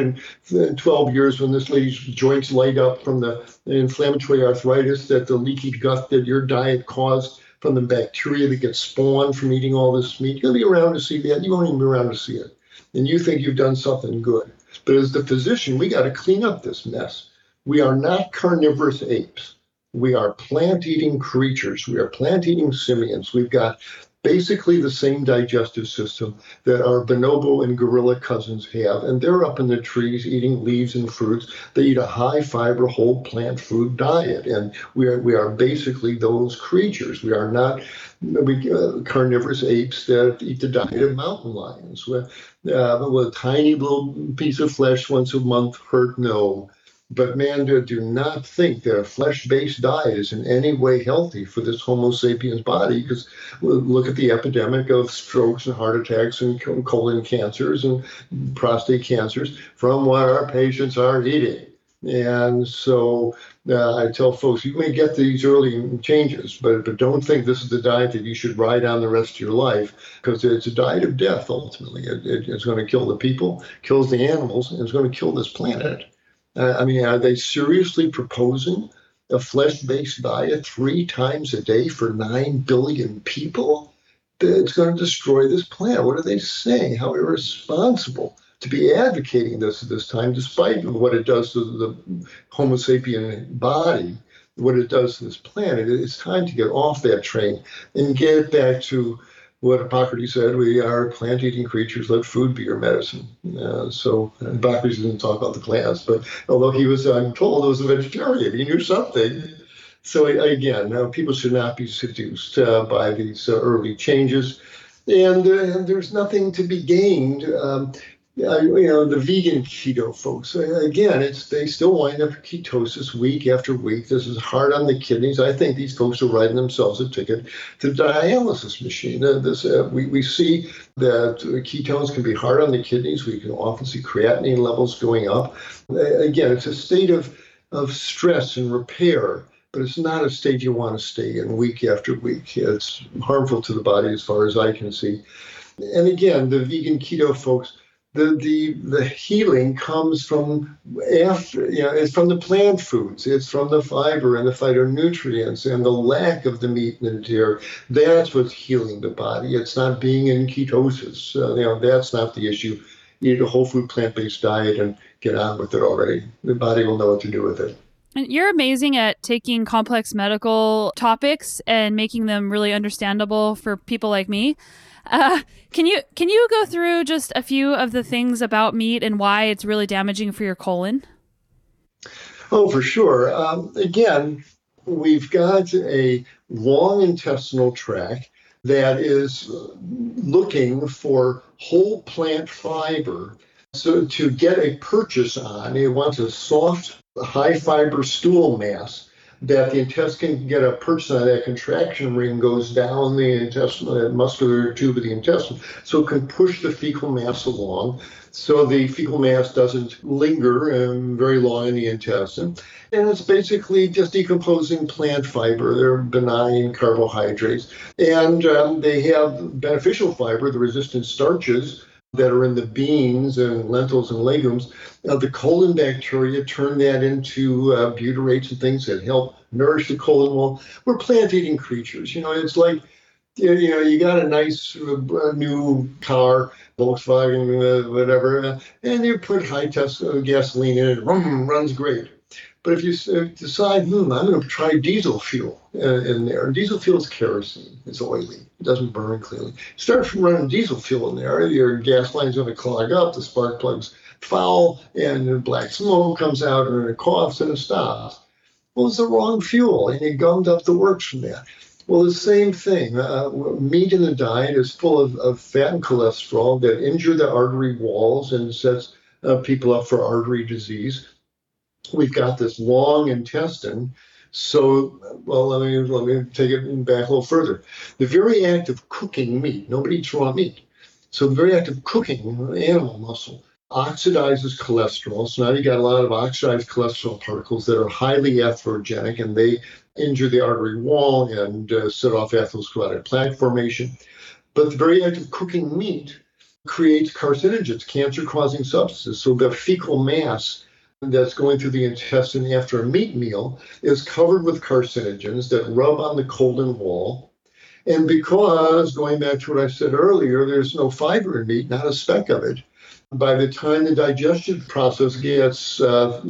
in 12 years when this lady's joints light up from the inflammatory arthritis that the leaky gut that your diet caused from the bacteria that gets spawned from eating all this meat. You'll be around to see that. You won't even be around to see it. And you think you've done something good. But as the physician, we got to clean up this mess. We are not carnivorous apes. We are plant eating creatures. We are plant eating simians. We've got basically the same digestive system that our bonobo and gorilla cousins have. And they're up in the trees eating leaves and fruits. They eat a high fiber, whole plant food diet. And we are, we are basically those creatures. We are not we, uh, carnivorous apes that eat the diet of mountain lions. Uh, a tiny little piece of flesh once a month hurt? No. But man, do, not think that a flesh-based diet is in any way healthy for this Homo sapiens body. Because look at the epidemic of strokes and heart attacks and colon cancers and prostate cancers from what our patients are eating. And so uh, I tell folks, you may get these early changes, but, but don't think this is the diet that you should ride on the rest of your life because it's a diet of death ultimately. It, it, it's going to kill the people, kills the animals, and it's going to kill this planet. Uh, I mean, are they seriously proposing a flesh based diet three times a day for 9 billion people? It's going to destroy this planet. What are they saying? How irresponsible to be advocating this at this time, despite what it does to the Homo sapien body, what it does to this planet. It's time to get off that train and get back to what Hippocrates said, we are plant eating creatures, let food be your medicine. Uh, so Hippocrates didn't talk about the plants, but although he was, I'm told, was a vegetarian, he knew something. So again, people should not be seduced uh, by these uh, early changes. And, uh, there's nothing to be gained. Um, you know, the vegan keto folks, again, it's they still wind up ketosis week after week. This is hard on the kidneys. I think these folks are writing themselves a ticket to the dialysis machine. Uh, this, uh, we, we see that ketones can be hard on the kidneys. We can often see creatinine levels going up. Uh, again, it's a state of, of stress and repair but it's not a state you want to stay in week after week. It's harmful to the body as far as I can see. And again, the vegan keto folks, the the the healing comes from after you know it's from the plant foods it's from the fiber and the phytonutrients and the lack of the meat and the dairy. That's what's healing the body. It's not being in ketosis. Uh, you know that's not the issue. Eat a whole food plant-based diet and get on with it already. The body will know what to do with it. And you're amazing at taking complex medical topics and making them really understandable for people like me uh, can you can you go through just a few of the things about meat and why it's really damaging for your colon? Oh, for sure. Um, again, we've got a long intestinal tract that is looking for whole plant fiber. So to get a purchase on, it wants a soft, high fiber stool mass that the intestine can get a purchase on that contraction ring goes down the intestinal that muscular tube of the intestine, so it can push the fecal mass along. So the fecal mass doesn't linger um, very long in the intestine. And it's basically just decomposing plant fiber. They're benign carbohydrates. And um, they have beneficial fiber, the resistant starches, that are in the beans and lentils and legumes, uh, the colon bacteria turn that into uh, butyrates and things that help nourish the colon wall. We're plant-eating creatures. You know, it's like you know, you got a nice uh, new car, Volkswagen, uh, whatever, uh, and you put high test uh, gasoline in it, runs great. But if you decide, hmm, I'm going to try diesel fuel uh, in there, diesel fuel is kerosene. It's oily. It doesn't burn cleanly. Start from running diesel fuel in there, your gas line's going to clog up, the spark plugs foul, and black smoke comes out, and it coughs, and it stops. Well, it's the wrong fuel, and you gummed up the works from that. Well, the same thing. Uh, meat in the diet is full of, of, fat and cholesterol that injure the artery walls and sets uh, people up for artery disease we've got this long intestine. So, well, let me let me take it back a little further. The very act of cooking meat, nobody eats raw meat. So the very act of cooking animal muscle oxidizes cholesterol. So now you got a lot of oxidized cholesterol particles that are highly atherogenic, and they injure the artery wall and uh, set off atherosclerotic plaque formation. But the very act of cooking meat creates carcinogens, cancer-causing substances. So the fecal mass that's going through the intestine after a meat meal is covered with carcinogens that rub on the colon wall. And because, going back to what I said earlier, there's no fiber in meat, not a speck of it, by the time the digestion process gets uh,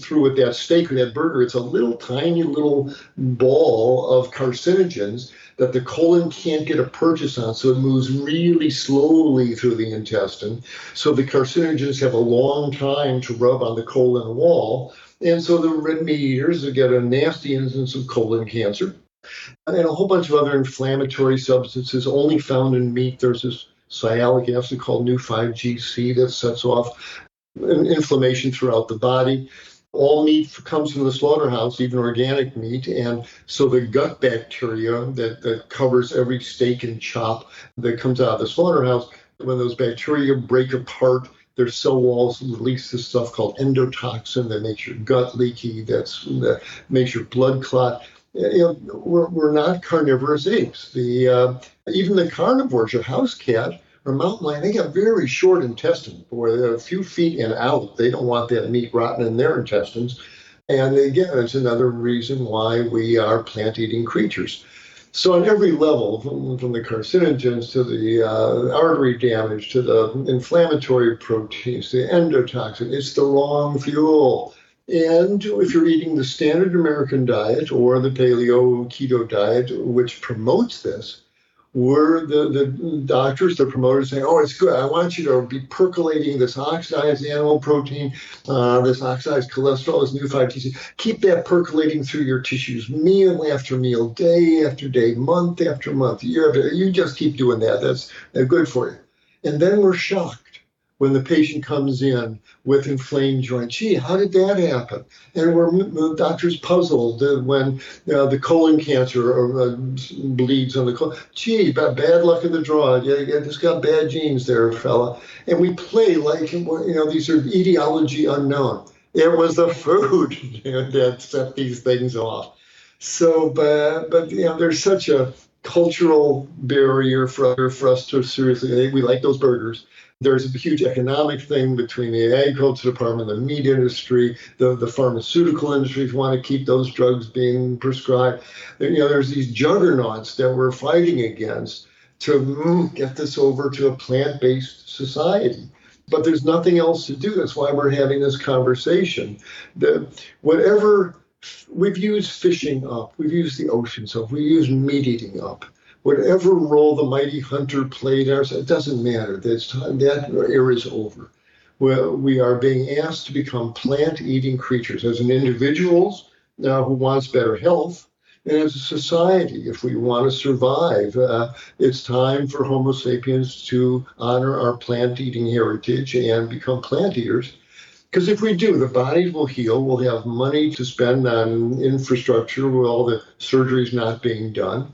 through with that steak or that burger, it's a little tiny little ball of carcinogens that the colon can't get a purchase on, so it moves really slowly through the intestine. So the carcinogens have a long time to rub on the colon wall. And so the red meat eaters get a nasty instance of colon cancer and a whole bunch of other inflammatory substances only found in meat. There's this sialic acid called Neu5Gc that sets off inflammation throughout the body all meat comes from the slaughterhouse, even organic meat. And so the gut bacteria that, that covers every steak and chop that comes out of the slaughterhouse, when those bacteria break apart, their cell walls release this stuff called endotoxin that makes your gut leaky, that's, that makes your blood clot. You know, we're, we're not carnivorous apes. The uh, even the carnivores, your house cat, or mountain lion, they got very short intestines, where they're a few feet and out. They don't want that meat rotting in their intestines. And again, it's another reason why we are plant eating creatures. So, on every level, from, from the carcinogens to the uh, artery damage to the inflammatory proteins, the endotoxin, it's the wrong fuel. And if you're eating the standard American diet or the paleo keto diet, which promotes this, were the, the doctors, the promoters saying, oh, it's good. I want you to be percolating this oxidized animal protein, uh, this oxidized cholesterol, this Neu5Gc. Keep that percolating through your tissues meal after meal, day after day, month after month, year after You just keep doing that. That's good for you. And then we're shocked when the patient comes in with inflamed joint. Gee, how did that happen? And we're doctors puzzled when uh, the colon cancer uh, bleeds on the colon. Gee, bad, bad luck in the draw. Yeah, you just got bad genes there, fella. And we play like, you know, these are etiology unknown. It was the (laughs) food (laughs) that set these things off. So, but, but you know, there's such a cultural barrier for, for us to seriously, we like those burgers There's a huge economic thing between the agriculture department, the meat industry, the, the pharmaceutical industries want to keep those drugs being prescribed. You know, there's these juggernauts that we're fighting against to get this over to a plant-based society. But there's nothing else to do. That's why we're having this conversation. The, whatever we've used fishing up, we've used the oceans up, we've used meat eating up whatever role the mighty hunter played, it doesn't matter. That's time, that era is over. Well, we are being asked to become plant-eating creatures as an individuals uh, who wants better health, and as a society, if we want to survive, uh, it's time for Homo sapiens to honor our plant-eating heritage and become plant eaters. Because if we do, the bodies will heal. We'll have money to spend on infrastructure with all the surgeries not being done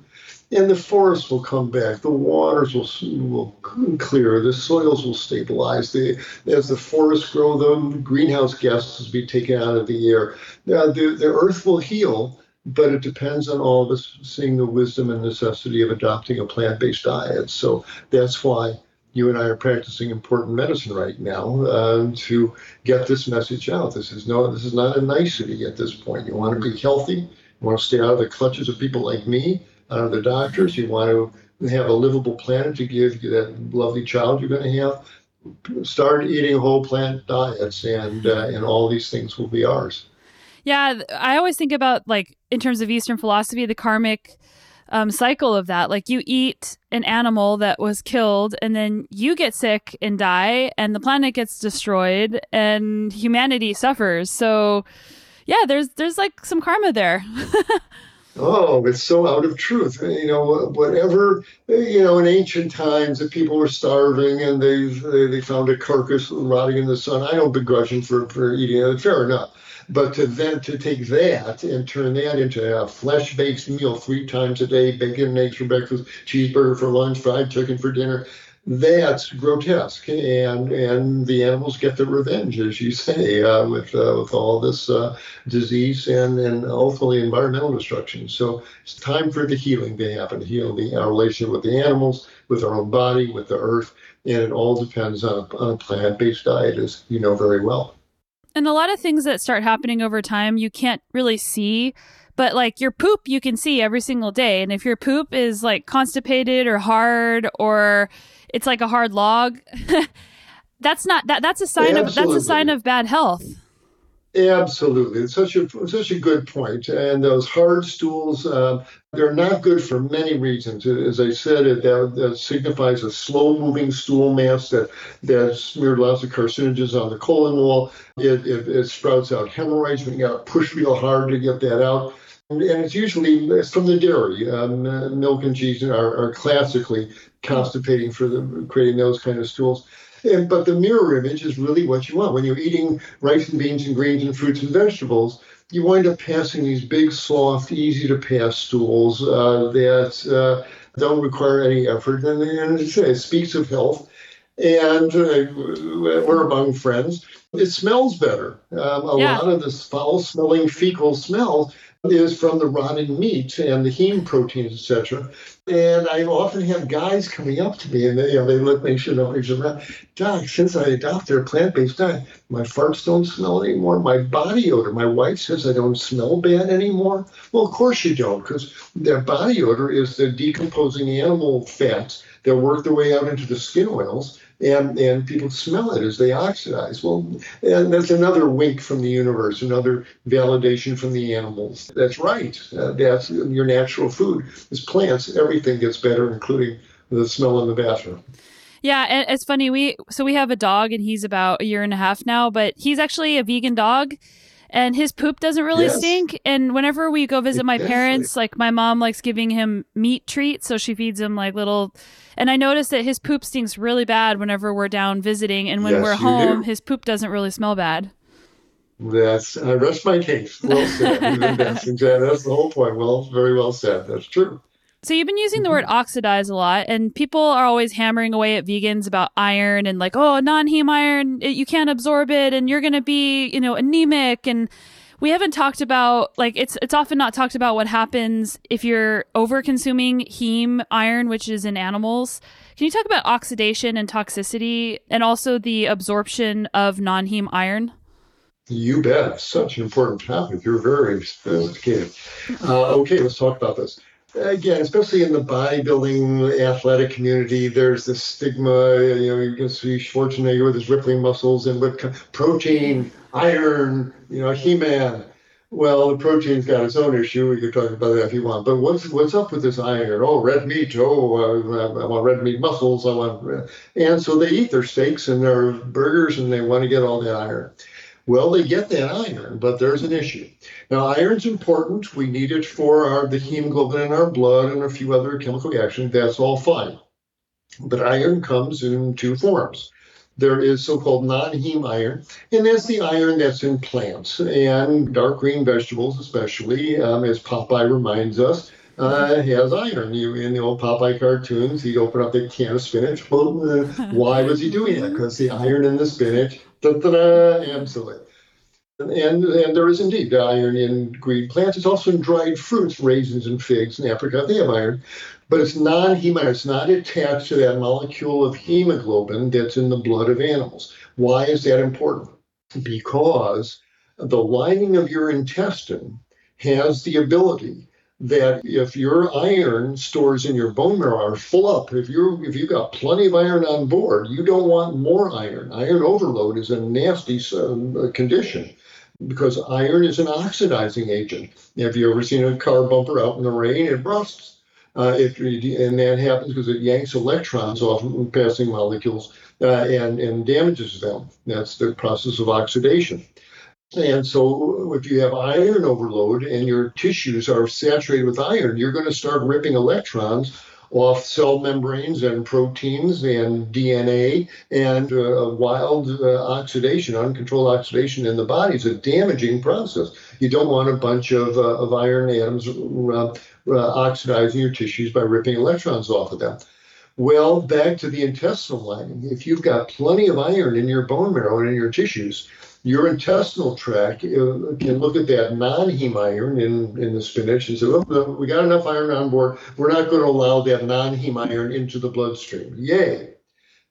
and the forests will come back. The waters will will clear. The soils will stabilize. The, as the forests grow, the greenhouse gases will be taken out of the air. Now, the, the earth will heal, but it depends on all of us seeing the wisdom and necessity of adopting a plant-based diet. So that's why you and I are practicing important medicine right now uh, to get this message out. This is no, this is not a nicety at this point. You want to be healthy. You want to stay out of the clutches of people like me uh, the doctors. You want to have a livable planet to give that lovely child you're going to have. Start eating whole plant diets, and uh, and all these things will be ours. Yeah, I always think about like in terms of Eastern philosophy, the karmic um, cycle of that. Like you eat an animal that was killed, and then you get sick and die, and the planet gets destroyed, and humanity suffers. So, yeah, there's there's like some karma there. (laughs) Oh, it's so out of truth. Uh, you know, whatever, uh, you know, in ancient times, if people were starving and they, they, they found a carcass rotting in the sun, I don't begrudge them for, for eating it. Fair enough. But to then to take that and turn that into a flesh-based meal three times a day, bacon and eggs for breakfast, cheeseburger for lunch, fried chicken for dinner, that's grotesque, and and the animals get their revenge, as you say, uh, with uh, with all this uh, disease and and ultimately environmental destruction. So it's time for the healing to happen, heal the, our relationship with the animals, with our own body, with the earth, and it all depends on a, on a plant-based diet, as you know very well. And a lot of things that start happening over time, you can't really see but like your poop you can see every single day and if your poop is like constipated or hard or it's like a hard log. (laughs) that's not that that's a sign of that's a sign of bad health. Absolutely, it's such a such a good point. And those hard stools, uh, they're not good for many reasons. As I said, it that, that signifies a slow-moving stool mass that that smeared lots of carcinogens on the colon wall. It, it, it sprouts out hemorrhoids. We got to push real hard to get that out. And it's usually it's from the dairy. Um, uh, milk and cheese are, are classically constipating for the, creating those kind of stools. And, but the mirror image is really what you want. When you're eating rice and beans and greens and fruits and vegetables, you wind up passing these big, soft, easy to pass stools uh, that uh, don't require any effort. And, and it speaks of health. And uh, we're among friends. It smells better. Um, a yeah. lot of this foul smelling fecal smell is from the rotting meat and the heme proteins, etc. And I often have guys coming up to me and they, you know, they look, know, they should know, Doc, since I adopted a plant-based diet, my farts don't smell anymore. My body odor, my wife says I don't smell bad anymore. Well, of course you don't, because their body odor is the decomposing animal fats that work their way out into the skin oils and and people smell it as they oxidize. Well, and that's another wink from the universe, another validation from the animals. That's right. Uh, that's your natural food. is plants, everything gets better, including the smell in the bathroom. Yeah, and it's funny. We so we have a dog, and he's about a year and a half now, but he's actually a vegan dog and his poop doesn't really yes. stink. And whenever we go visit my parents, like my mom likes giving him meat treats, so she feeds him like little. And I noticed that his poop stinks really bad whenever we're down visiting, and when yes, we're home, do. his poop doesn't really smell bad. That's I rest my case. Well said. that's the whole point. Well, very well said. That's true. So you've been using the word mm-hmm. oxidize a lot, and people are always hammering away at vegans about iron and like, oh, non-heme iron, you can't absorb it, and you're going to be, you know, anemic. And we haven't talked about like it's it's often not talked about what happens if you're over consuming heme iron which is in animals. Can you talk about oxidation and toxicity and also the absorption of non-heme iron? You bet. Such an important topic. You're very sophisticated. Uh, okay let's talk about this again, especially in the bodybuilding athletic community, there's this stigma. You know, you can see Schwarzenegger with his rippling muscles and with protein, iron, you know, He-Man. Well, the protein's got its own issue. We could talk about that if you want. But what's what's up with this iron? Oh, red meat. Oh, I want red meat muscles. I want, and so they eat their steaks and their burgers, and they want to get all that iron. Well, they get that iron, but there's an issue. Now, iron's important. We need it for our, the hemoglobin in our blood and a few other chemical reactions. That's all fine. But iron comes in two forms. There is so-called non-heme iron, and that's the iron that's in plants and dark green vegetables, especially, um, as Popeye reminds us. Uh, has iron. You in the old Popeye cartoons, he'd open up that can of spinach. Well, uh, why was he doing that? Because the iron in the spinach Da-da-da, absolutely. And, and there is indeed iron in green plants. It's also in dried fruits, raisins and figs in Africa. They have iron, but it's non-heme iron. It's not attached to that molecule of hemoglobin that's in the blood of animals. Why is that important? Because the lining of your intestine has the ability that if your iron stores in your bone marrow are full up, if you if you've got plenty of iron on board, you don't want more iron. Iron overload is a nasty uh, condition because iron is an oxidizing agent. Have you ever seen a car bumper out in the rain? It rusts. Uh, it, and that happens because it yanks electrons off passing molecules uh, and, and damages them. That's the process of oxidation. And so, if you have iron overload and your tissues are saturated with iron, you're going to start ripping electrons off cell membranes and proteins and DNA and uh, wild uh, oxidation, uncontrolled oxidation in the body is a damaging process. You don't want a bunch of, uh, of iron atoms uh, uh, oxidizing your tissues by ripping electrons off of them. Well, back to the intestinal lining. If you've got plenty of iron in your bone marrow and in your tissues, your intestinal tract can look at that non-heme iron in, in the spinach and say, oh, we got enough iron on board. We're not going to allow that non-heme iron into the bloodstream. Yay.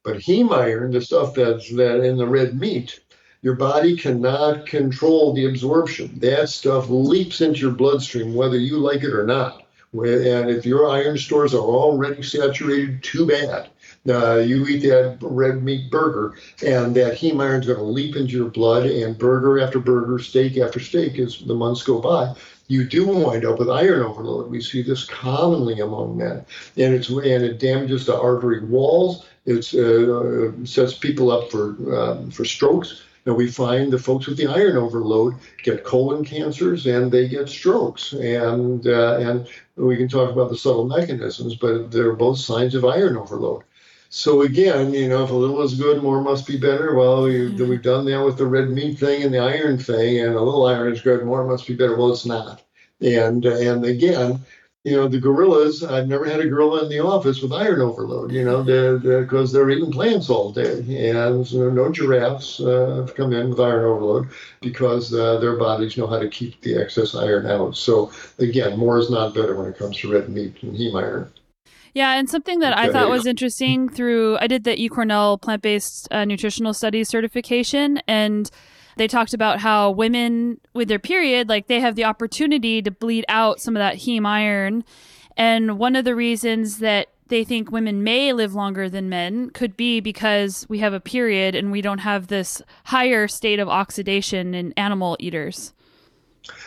But heme iron, the stuff that's that in the red meat, your body cannot control the absorption. That stuff leaps into your bloodstream, whether you like it or not. And if your iron stores are already saturated, too bad. Uh, you eat that red meat burger, and that heme iron is going to leap into your blood, and burger after burger, steak after steak, as the months go by, you do wind up with iron overload. We see this commonly among men, and it's and it damages the artery walls. It uh, sets people up for um, for strokes. Now we find the folks with the iron overload get colon cancers and they get strokes, and uh, and we can talk about the subtle mechanisms, but they're both signs of iron overload. So again, you know, if a little is good, more must be better. Well, we, mm-hmm. we've done that with the red meat thing and the iron thing, and a little iron is good, more must be better. Well, it's not. And and again, you know, the gorillas. I've never had a gorilla in the office with iron overload. You know, because they're, they're, they're, eating plants all day, and so no giraffes uh, have come in with iron overload because uh, their bodies know how to keep the excess iron out. So again, more is not better when it comes to red meat and heme iron. Yeah, and something that I thought was interesting through I did the eCornell plant based uh, nutritional studies certification, and they talked about how women with their period, like they have the opportunity to bleed out some of that heme iron. And one of the reasons that they think women may live longer than men could be because we have a period and we don't have this higher state of oxidation in animal eaters.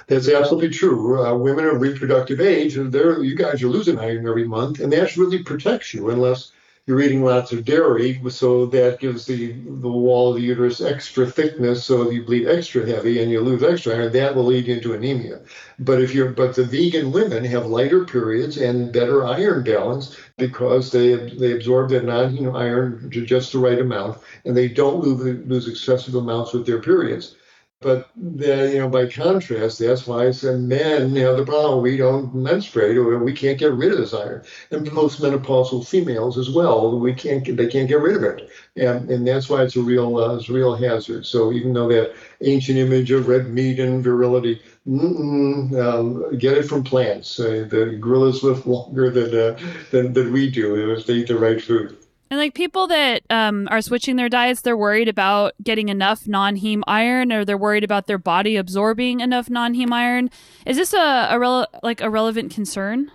That's absolutely true. Uh, women of reproductive age, they're, you guys are losing iron every month, and that really protects you unless you're eating lots of dairy. So that gives the, the wall of the uterus extra thickness, so you bleed extra heavy and you lose extra iron. That will lead you into anemia. But if you're, but the vegan women have lighter periods and better iron balance because they they absorb that non-heme iron to just the right amount, and they don't lose, lose excessive amounts with their periods. But you know, by contrast, that's why I said men have the problem. We don't menstruate, or we can't get rid of this iron. And postmenopausal females as well, we can't they can't get rid of it, and and that's why it's a real uh, it's a real hazard. So even though that ancient image of red meat and virility, um, get it from plants. Uh, the gorillas live longer than, uh, than than we do if they eat the right food. And like people that um, are switching their diets, they're worried about getting enough non-heme iron, or they're worried about their body absorbing enough non-heme iron. Is this a, a like a relevant concern?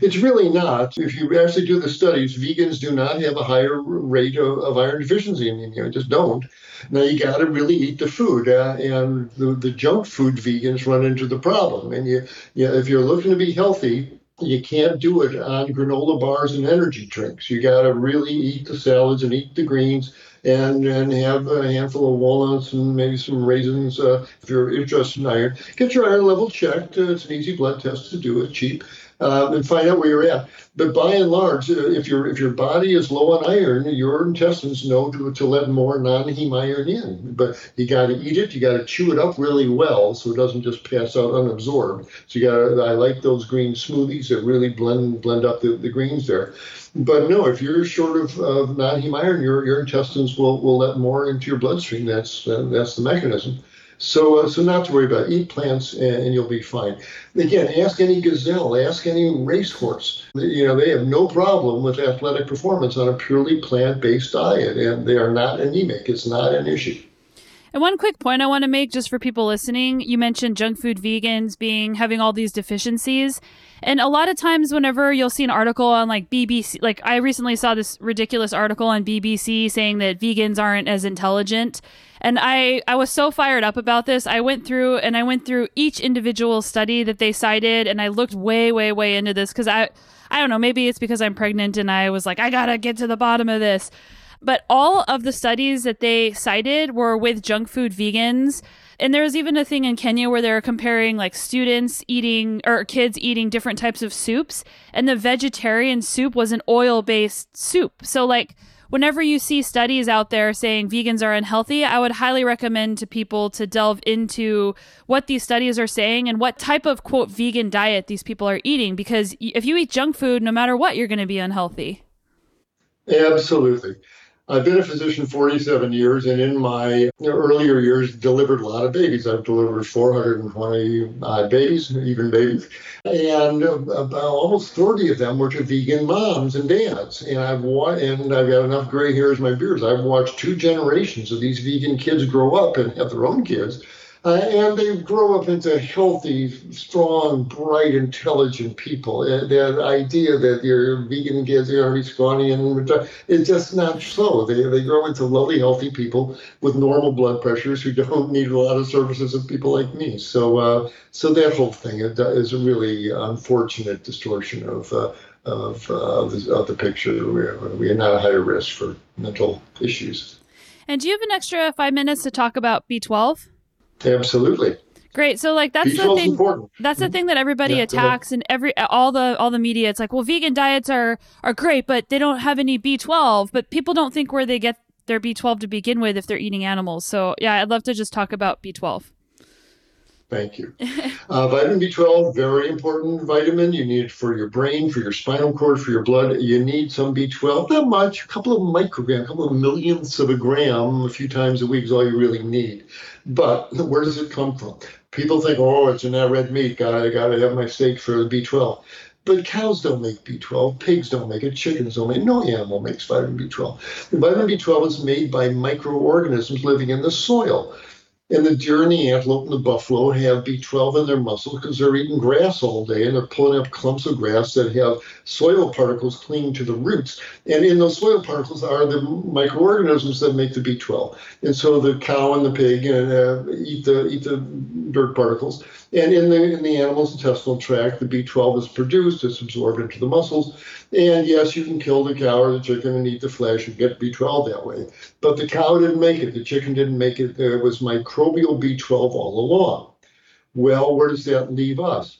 It's really not. If you actually do the studies, vegans do not have a higher rate of, of iron deficiency anemia. Just don't. Now you got to really eat the food, uh, and the, the junk food vegans run into the problem. And you, you, if you're looking to be healthy, you can't do it on granola bars and energy drinks. You got to really eat the salads and eat the greens and and have a handful of walnuts and maybe some raisins uh, if you're interested in iron. Get your iron level checked. Uh, it's an easy blood test to do. It's cheap um, and find out where you're at. But by and large, uh, if your if your body is low on iron, your intestines know to, to let more non-heme iron in. But you got to eat it. You got to chew it up really well so it doesn't just pass out unabsorbed. So you got. to I like those green smoothies that really blend blend up the, the greens there. But no, if you're short of, of non-heme iron, your your intestines will, will let more into your bloodstream. That's uh, that's the mechanism. So, uh, so not to worry about. It. Eat plants, and, and, you'll be fine. Again, ask any gazelle, ask any racehorse. You know, they have no problem with athletic performance on a purely plant-based diet, and they are not anemic. It's not an issue. And one quick point I want to make just for people listening, you mentioned junk food vegans being having all these deficiencies. And a lot of times whenever you'll see an article on like BBC, like I recently saw this ridiculous article on BBC saying that vegans aren't as intelligent. And I I was so fired up about this. I went through and I went through each individual study that they cited and I looked way way way into this cuz I I don't know, maybe it's because I'm pregnant and I was like I got to get to the bottom of this. But all of the studies that they cited were with junk food vegans. And there was even a thing in Kenya where they were comparing like students eating or kids eating different types of soups. And the vegetarian soup was an oil based soup. So, like, whenever you see studies out there saying vegans are unhealthy, I would highly recommend to people to delve into what these studies are saying and what type of quote vegan diet these people are eating. Because if you eat junk food, no matter what, you're going to be unhealthy. Absolutely. I've been a physician 47 years, and in my earlier years, delivered a lot of babies. I've delivered 420 uh, babies, even babies, and about almost 30 of them were to vegan moms and dads. And I've wa- and I've got enough gray hairs in my beard. I've watched two generations of these vegan kids grow up and have their own kids uh, and they grow up into healthy, strong, bright, intelligent people. Uh, that idea that your vegan kids are going to be scrawny and it's just not so. They, they grow into lovely, healthy people with normal blood pressures who (laughs) don't need a lot of services of people like me. So, uh, so that whole thing is a really unfortunate distortion of. Uh, of, uh, the, of the picture. We're, we are not a higher risk for mental issues. And do you have an extra five minutes to talk about B12? Absolutely. Great. So like that's the thing. Important. That's the thing that everybody yeah, attacks and every all the all the media. It's like, well, vegan diets are are great, but they don't have any B12. But people don't think where they get their B12 to begin with if they're eating animals. So yeah, I'd love to just talk about B12. Thank you. (laughs) Uh, vitamin B12, very important vitamin. You need it for your brain, for your spinal cord, for your blood. You need some B12, not much, a couple of micrograms, a couple of millionths of a gram a few times a week is all you really need. But where does it come from? People think, oh, it's in that red meat. Got I got to have my steak for the B12. But cows don't make B12, pigs don't make it, chickens don't make it. No animal makes vitamin B12. The vitamin B12 is made by microorganisms living in the soil. And the deer and the antelope and the buffalo have B12 in their muscles because they're eating grass all day and they're pulling up clumps of grass that have soil particles clinging to the roots. And in those soil particles are the microorganisms that make the B12. And so the cow and the pig uh, eat the eat the dirt particles. And in the in the animal's intestinal tract, the B12 is produced, it's absorbed into the muscles. And yes, you can kill the cow or the chicken and eat the flesh and get B12 that way. But the cow didn't make it, the chicken didn't make it. There was microbial B12 all along. Well, where does that leave us?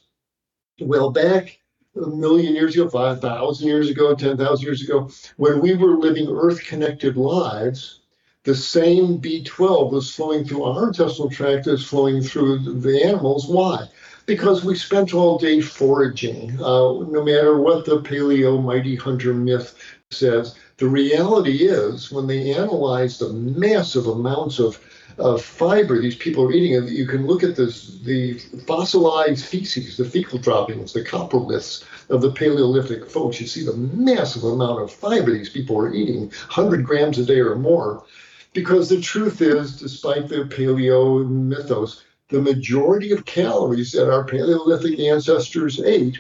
Well, back a million years ago, 5,000 years ago, 10,000 years ago, when we were living earth connected lives, the same B12 was flowing through our intestinal tract as flowing through the animals. Why? Because we spent all day foraging. Uh, no matter what the paleo mighty hunter myth says, the reality is when they analyze the massive amounts of of fiber these people are eating. And you can look at this, the fossilized feces, the fecal droppings, the coproliths of the Paleolithic folks. You see the massive amount of fiber these people are eating, 100 grams a day or more. Because the truth is, despite the paleo mythos, the majority of calories that our Paleolithic ancestors ate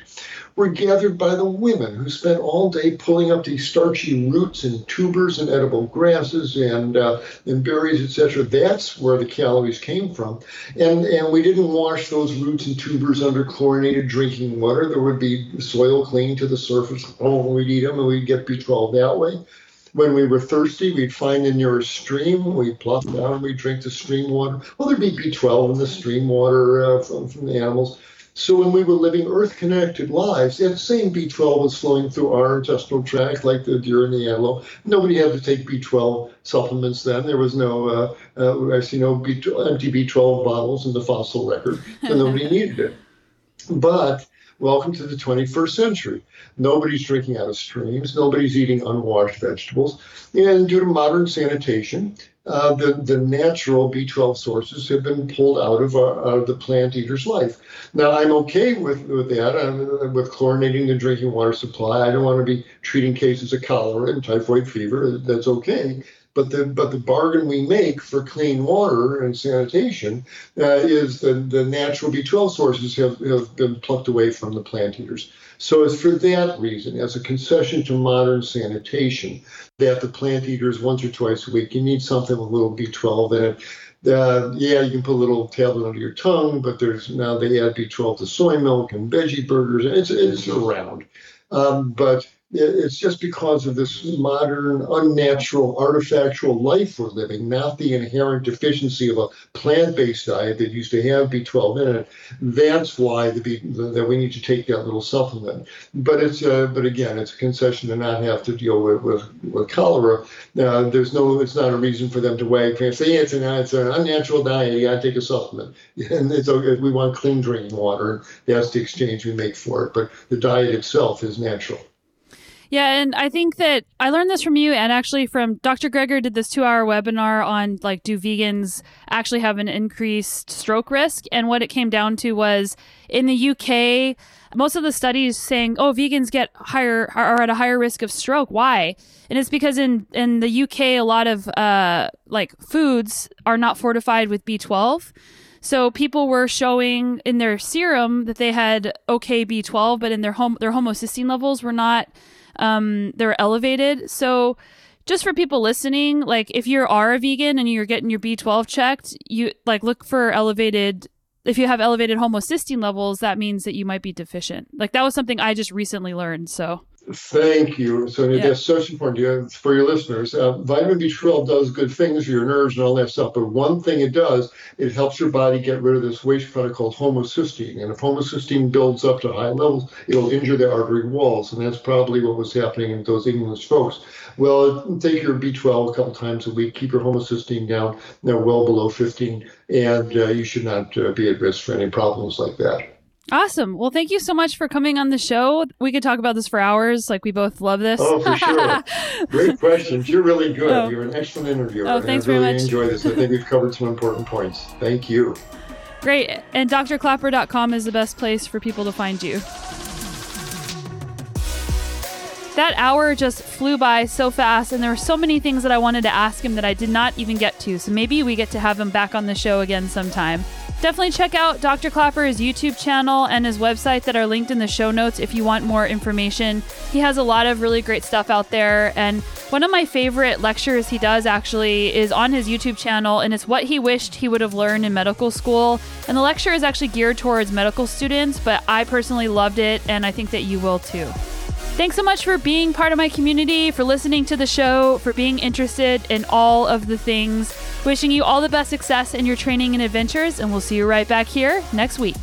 were gathered by the women who spent all day pulling up these starchy roots and tubers and edible grasses and uh, and berries, etc. That's where the calories came from, and and we didn't wash those roots and tubers under chlorinated drinking water. There would be soil clinging to the surface when we'd eat them, and we'd get B12 that way. When we were thirsty, we'd find in your stream, we'd plop down, we'd drink the stream water. Well, there'd be B12 in the stream water uh, from, from the animals. So when we were living Earth-connected lives, that same B12 was flowing through our intestinal tract like the deer and the antelope. Nobody had to take B12 supplements then. There was no, uh, uh, see no B12, empty B12 bottles in the fossil record, so nobody (laughs) needed it. But welcome to the 21st century. Nobody's drinking out of streams. Nobody's eating unwashed vegetables. And due to modern sanitation, uh, the, the natural B12 sources have been pulled out of, our, out of the plant eater's life. Now, I'm okay with, with that, I'm, uh, with chlorinating the drinking water supply. I don't want to be treating cases of cholera and typhoid fever. That's okay. But the but the bargain we make for clean water and sanitation uh, is that the natural B12 sources have, have been plucked away from the plant eaters. So it's for that reason, as a concession to modern sanitation, that the plant eaters once or twice a week, you need something with a little B12 in it. Uh, yeah, you can put a little tablet under your tongue, but there's now they add B12 to soy milk and veggie burgers. It's it's around, um, but it's just because of this modern, unnatural, artifactual life we're living, not the inherent deficiency of a plant-based diet that used to have B12 in it. That's why the B, that we need to take that little supplement. But it's uh, but again, it's a concession to not have to deal with with, with cholera. Uh, there's no, it's not a reason for them to wag and say, yeah, it's an it's an unnatural diet. You got to take a supplement, (laughs) and it's okay. We want clean drinking water. That's the exchange we make for it. But the diet itself is natural. Yeah, and I think that I learned this from you and actually from Dr. Greger did this 2-hour webinar on like do vegans actually have an increased stroke risk? And what it came down to was in the UK most of the studies saying oh vegans get higher are at a higher risk of stroke. Why? And it's because in in the UK a lot of uh like foods are not fortified with B12 so people were showing in their serum that they had okay B12 but in their home their homocysteine levels were not um, they're elevated. So just for people listening, like if you are a vegan and you're getting your B12 checked, you like look for elevated. If you have elevated homocysteine levels, that means that you might be deficient. Like that was something I just recently learned. So Thank you, Sonya. Yeah. That's such important for your listeners. Uh, vitamin B12 does good things for your nerves and all that stuff, but one thing it does, it helps your body get rid of this waste product called homocysteine. And if homocysteine builds up to high levels, it'll injure the artery walls. And that's probably what was happening in those English folks. Well, take your B12 a couple times a week, keep your homocysteine down, you well below 15, and uh, you should not uh, be at risk for any problems like that. Awesome. Well, thank you so much for coming on the show. We could talk about this for hours. Like we both love this. Oh, for sure. (laughs) Great questions. You're really good. Oh. You're an excellent interviewer. Oh, thanks I really very much. enjoy this. I think we've covered some important points. Thank you. Great. And drklaper.com is the best place for people to find you. That hour just flew by so fast, and there were so many things that I wanted to ask him that I did not even get to. So maybe we get to have him back on the show again sometime. Definitely check out Dr. Klaper's YouTube channel and his website that are linked in the show notes if you want more information. He has a lot of really great stuff out there. And one of my favorite lectures he does actually is on his YouTube channel, and it's what he wished he would have learned in medical school. And the lecture is actually geared towards medical students, but I personally loved it, and I think that you will too. Thanks so much for being part of my community, for listening to the show, for being interested in all of the things Wishing you all the best success in your training and adventures, and we'll see you right back here next week.